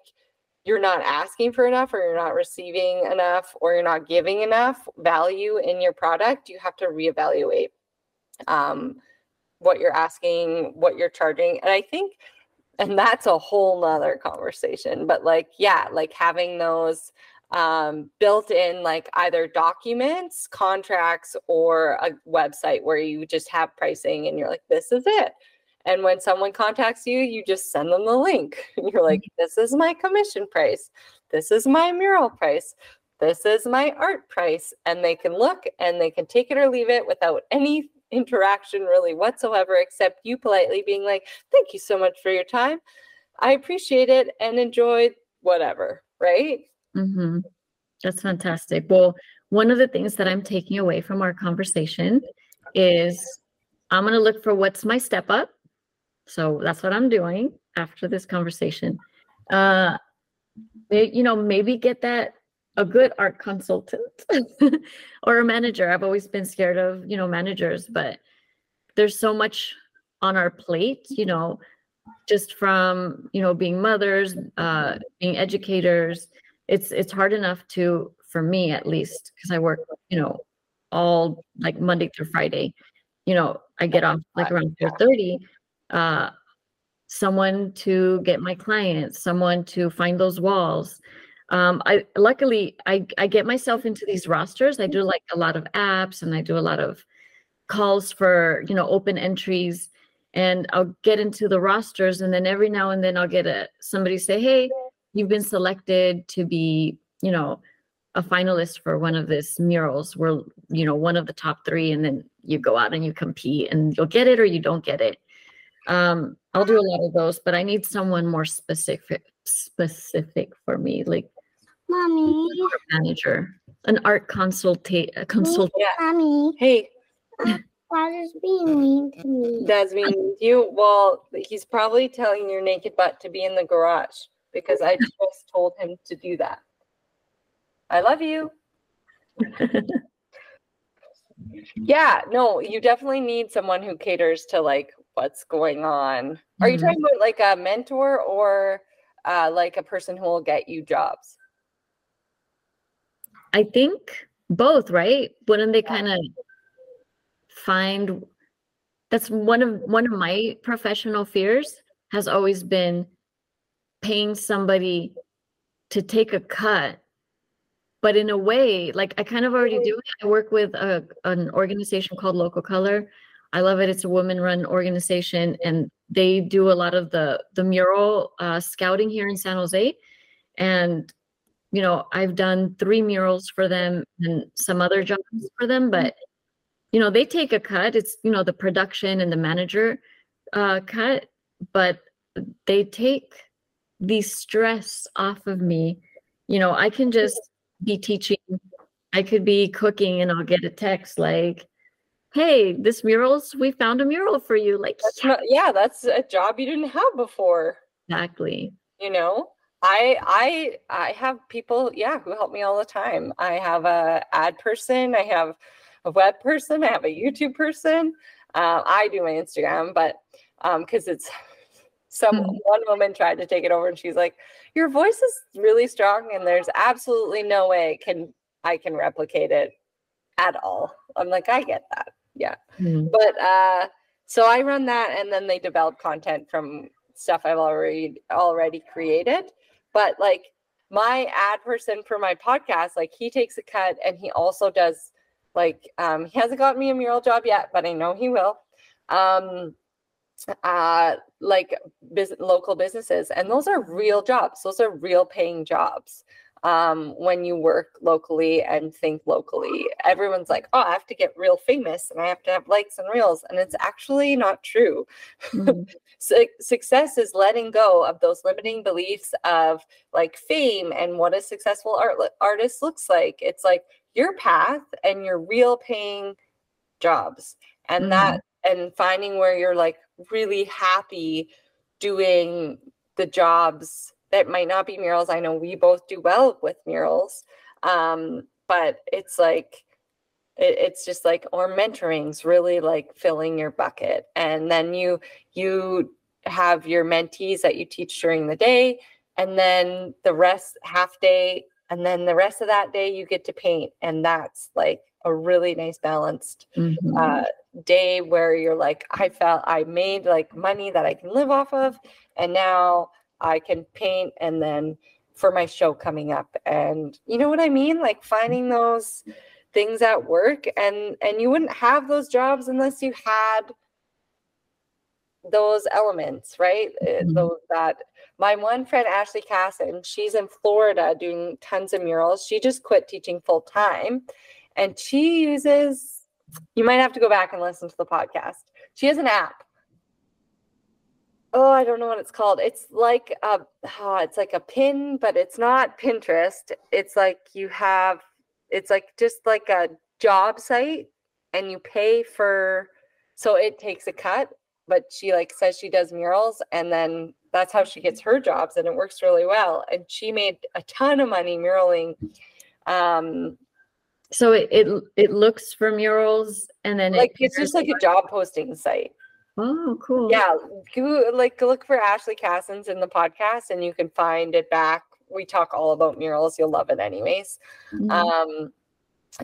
you're not asking for enough or you're not receiving enough or you're not giving enough value in your product, you have to reevaluate um, what you're asking, what you're charging. And I think, and that's a whole nother conversation, but like, yeah, like having those um, built in like either documents, contracts, or a website where you just have pricing and you're like, this is it. And when someone contacts you, you just send them the link. You're like, this is my commission price. This is my mural price. This is my art price. And they can look and they can take it or leave it without any interaction really whatsoever, except you politely being like, thank you so much for your time. I appreciate it and enjoy whatever, right? Mm-hmm. That's fantastic. Well, one of the things that I'm taking away from our conversation is I'm going to look for what's my step up. So that's what I'm doing after this conversation. Uh, you know, maybe get that a good art consultant or a manager. I've always been scared of, you know, managers, but there's so much on our plate, you know, just from, you know, being mothers, uh, being educators, it's it's hard enough to for me at least because I work you know all like Monday through Friday. You know, I get off like around four thirty. Uh, someone to get my clients, someone to find those walls. Um, I luckily I I get myself into these rosters. I do like a lot of apps and I do a lot of calls for you know open entries and I'll get into the rosters and then every now and then I'll get a somebody say, "Hey, you've been selected to be, you know, a finalist for one of these murals. We're, you know, one of the top three, and then you go out and you compete, and you'll get it or you don't get it. Um, I'll do a lot of those, but I need someone more specific, specific for me. Like, Mommy. Manager, an art consulta- consult. Yeah. Mommy. Hey, Father's being mean to me. That's mean you. Well, he's probably telling your naked butt to be in the garage because I just told him to do that. I love you. yeah, no, you definitely need someone who caters to like what's going on. Are you Mhm. talking about like a mentor or uh, like a person who will get you jobs? I think both, right? Wouldn't they kind of find that's one of one of my professional fears has always been paying somebody to take a cut. But in a way like i kind of already do it. I work with a, an organization called local color. I love it. It's a woman run organization and they do a lot of the the mural uh, scouting here in san jose. And you know i've done three murals for them and some other jobs for them but you know they take a cut. It's you know the production and the manager uh, cut but they take the stress off of me. You know i can just be teaching i could be cooking and i'll get a text like hey this murals we found a mural for you. Like That's not, yeah, that's a job you didn't have before. exactly. You know? I i i have people yeah who help me all the time. I have a ad person i have a web person i have a youtube person. Uh, i do my instagram but um because it's some Mhm. one woman tried to take it over and she's like your voice is really strong and there's absolutely no way it can i can replicate it at all. I'm like i get that. Yeah. Hmm. but uh so i run that and then they develop content from stuff i've already already created. But like my ad person for my podcast like he takes a cut and he also does like um he hasn't got me a mural job yet but i know he will. Um uh like local businesses and those are real jobs those are real paying jobs um, when you work locally and think locally. Everyone's like, oh, I have to get real famous and I have to have likes and reels. And it's actually not true. Mhm. Su- success is letting go of those limiting beliefs of like fame and what a successful art artist looks like. It's like your path and your real paying jobs. And Mhm. that, and finding where you're like really happy doing the jobs that might not be murals. I know we both do well with murals, um, but it's like it, it's just like or mentoring's really like filling your bucket, and then you you have your mentees that you teach during the day, and then the rest half day, and then the rest of that day you get to paint, and that's like a really nice balanced Mhm. uh, day where you're like, I felt I made like money that I can live off of, and now I can paint and then for my show coming up. And you know what I mean? Like finding those things at work and and you wouldn't have those jobs unless you had those elements, right? Uh, Mhm. Those that my one friend Ashley Cassens, she's in Florida doing tons of murals. She just quit teaching full time and she uses you might have to go back and listen to the podcast. She has an app. Oh, I don't know what it's called. It's like a oh, it's like a pin, but it's not Pinterest. It's like you have it's like just like a job site and you pay for so it takes a cut, but she like says she does murals and then that's how she gets her jobs and it works really well. And she made a ton of money muraling um So it, it it looks for murals and then like it it's just like a job posting site. oh cool Yeah, go, like look for Ashley Cassens in the podcast, and you can find it back. We talk all about murals. You'll love it, anyways. Mhm. Um,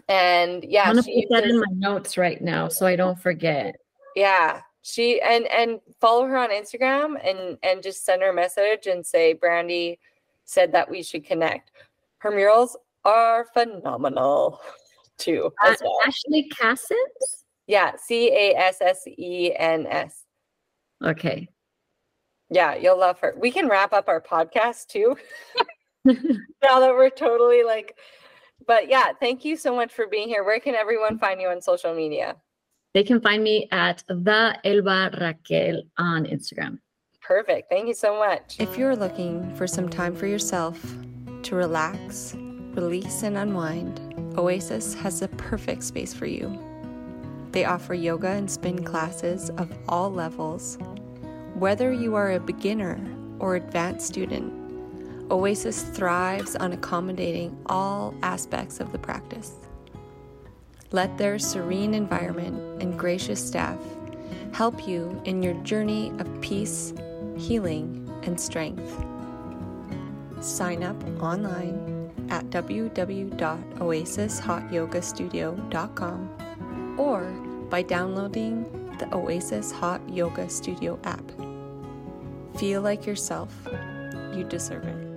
and yeah, I'm gonna put that in my notes right now so I don't forget. yeah, she and and follow her on Instagram and and just send her a message and say Brandy said that we should connect. Her murals are phenomenal too. Uh, As well. Ashley Cassens? Yeah, C A S S E N S. Okay. Yeah, you'll love her. We can wrap up our podcast too. now that we're totally like, but yeah, thank you so much for being here. Where can everyone find you on social media? They can find me at the Elba Raquel on Instagram. Perfect. Thank you so much. If you're looking for some time for yourself to relax, release, and unwind, Oasis has the perfect space for you. They offer yoga and spin classes of all levels. Whether you are a beginner or advanced student, Oasis thrives on accommodating all aspects of the practice. Let their serene environment and gracious staff help you in your journey of peace, healing, and strength. Sign up online at www.oasishotyogastudio.com or by downloading the Oasis Hot Yoga Studio app. Feel like yourself. You deserve it.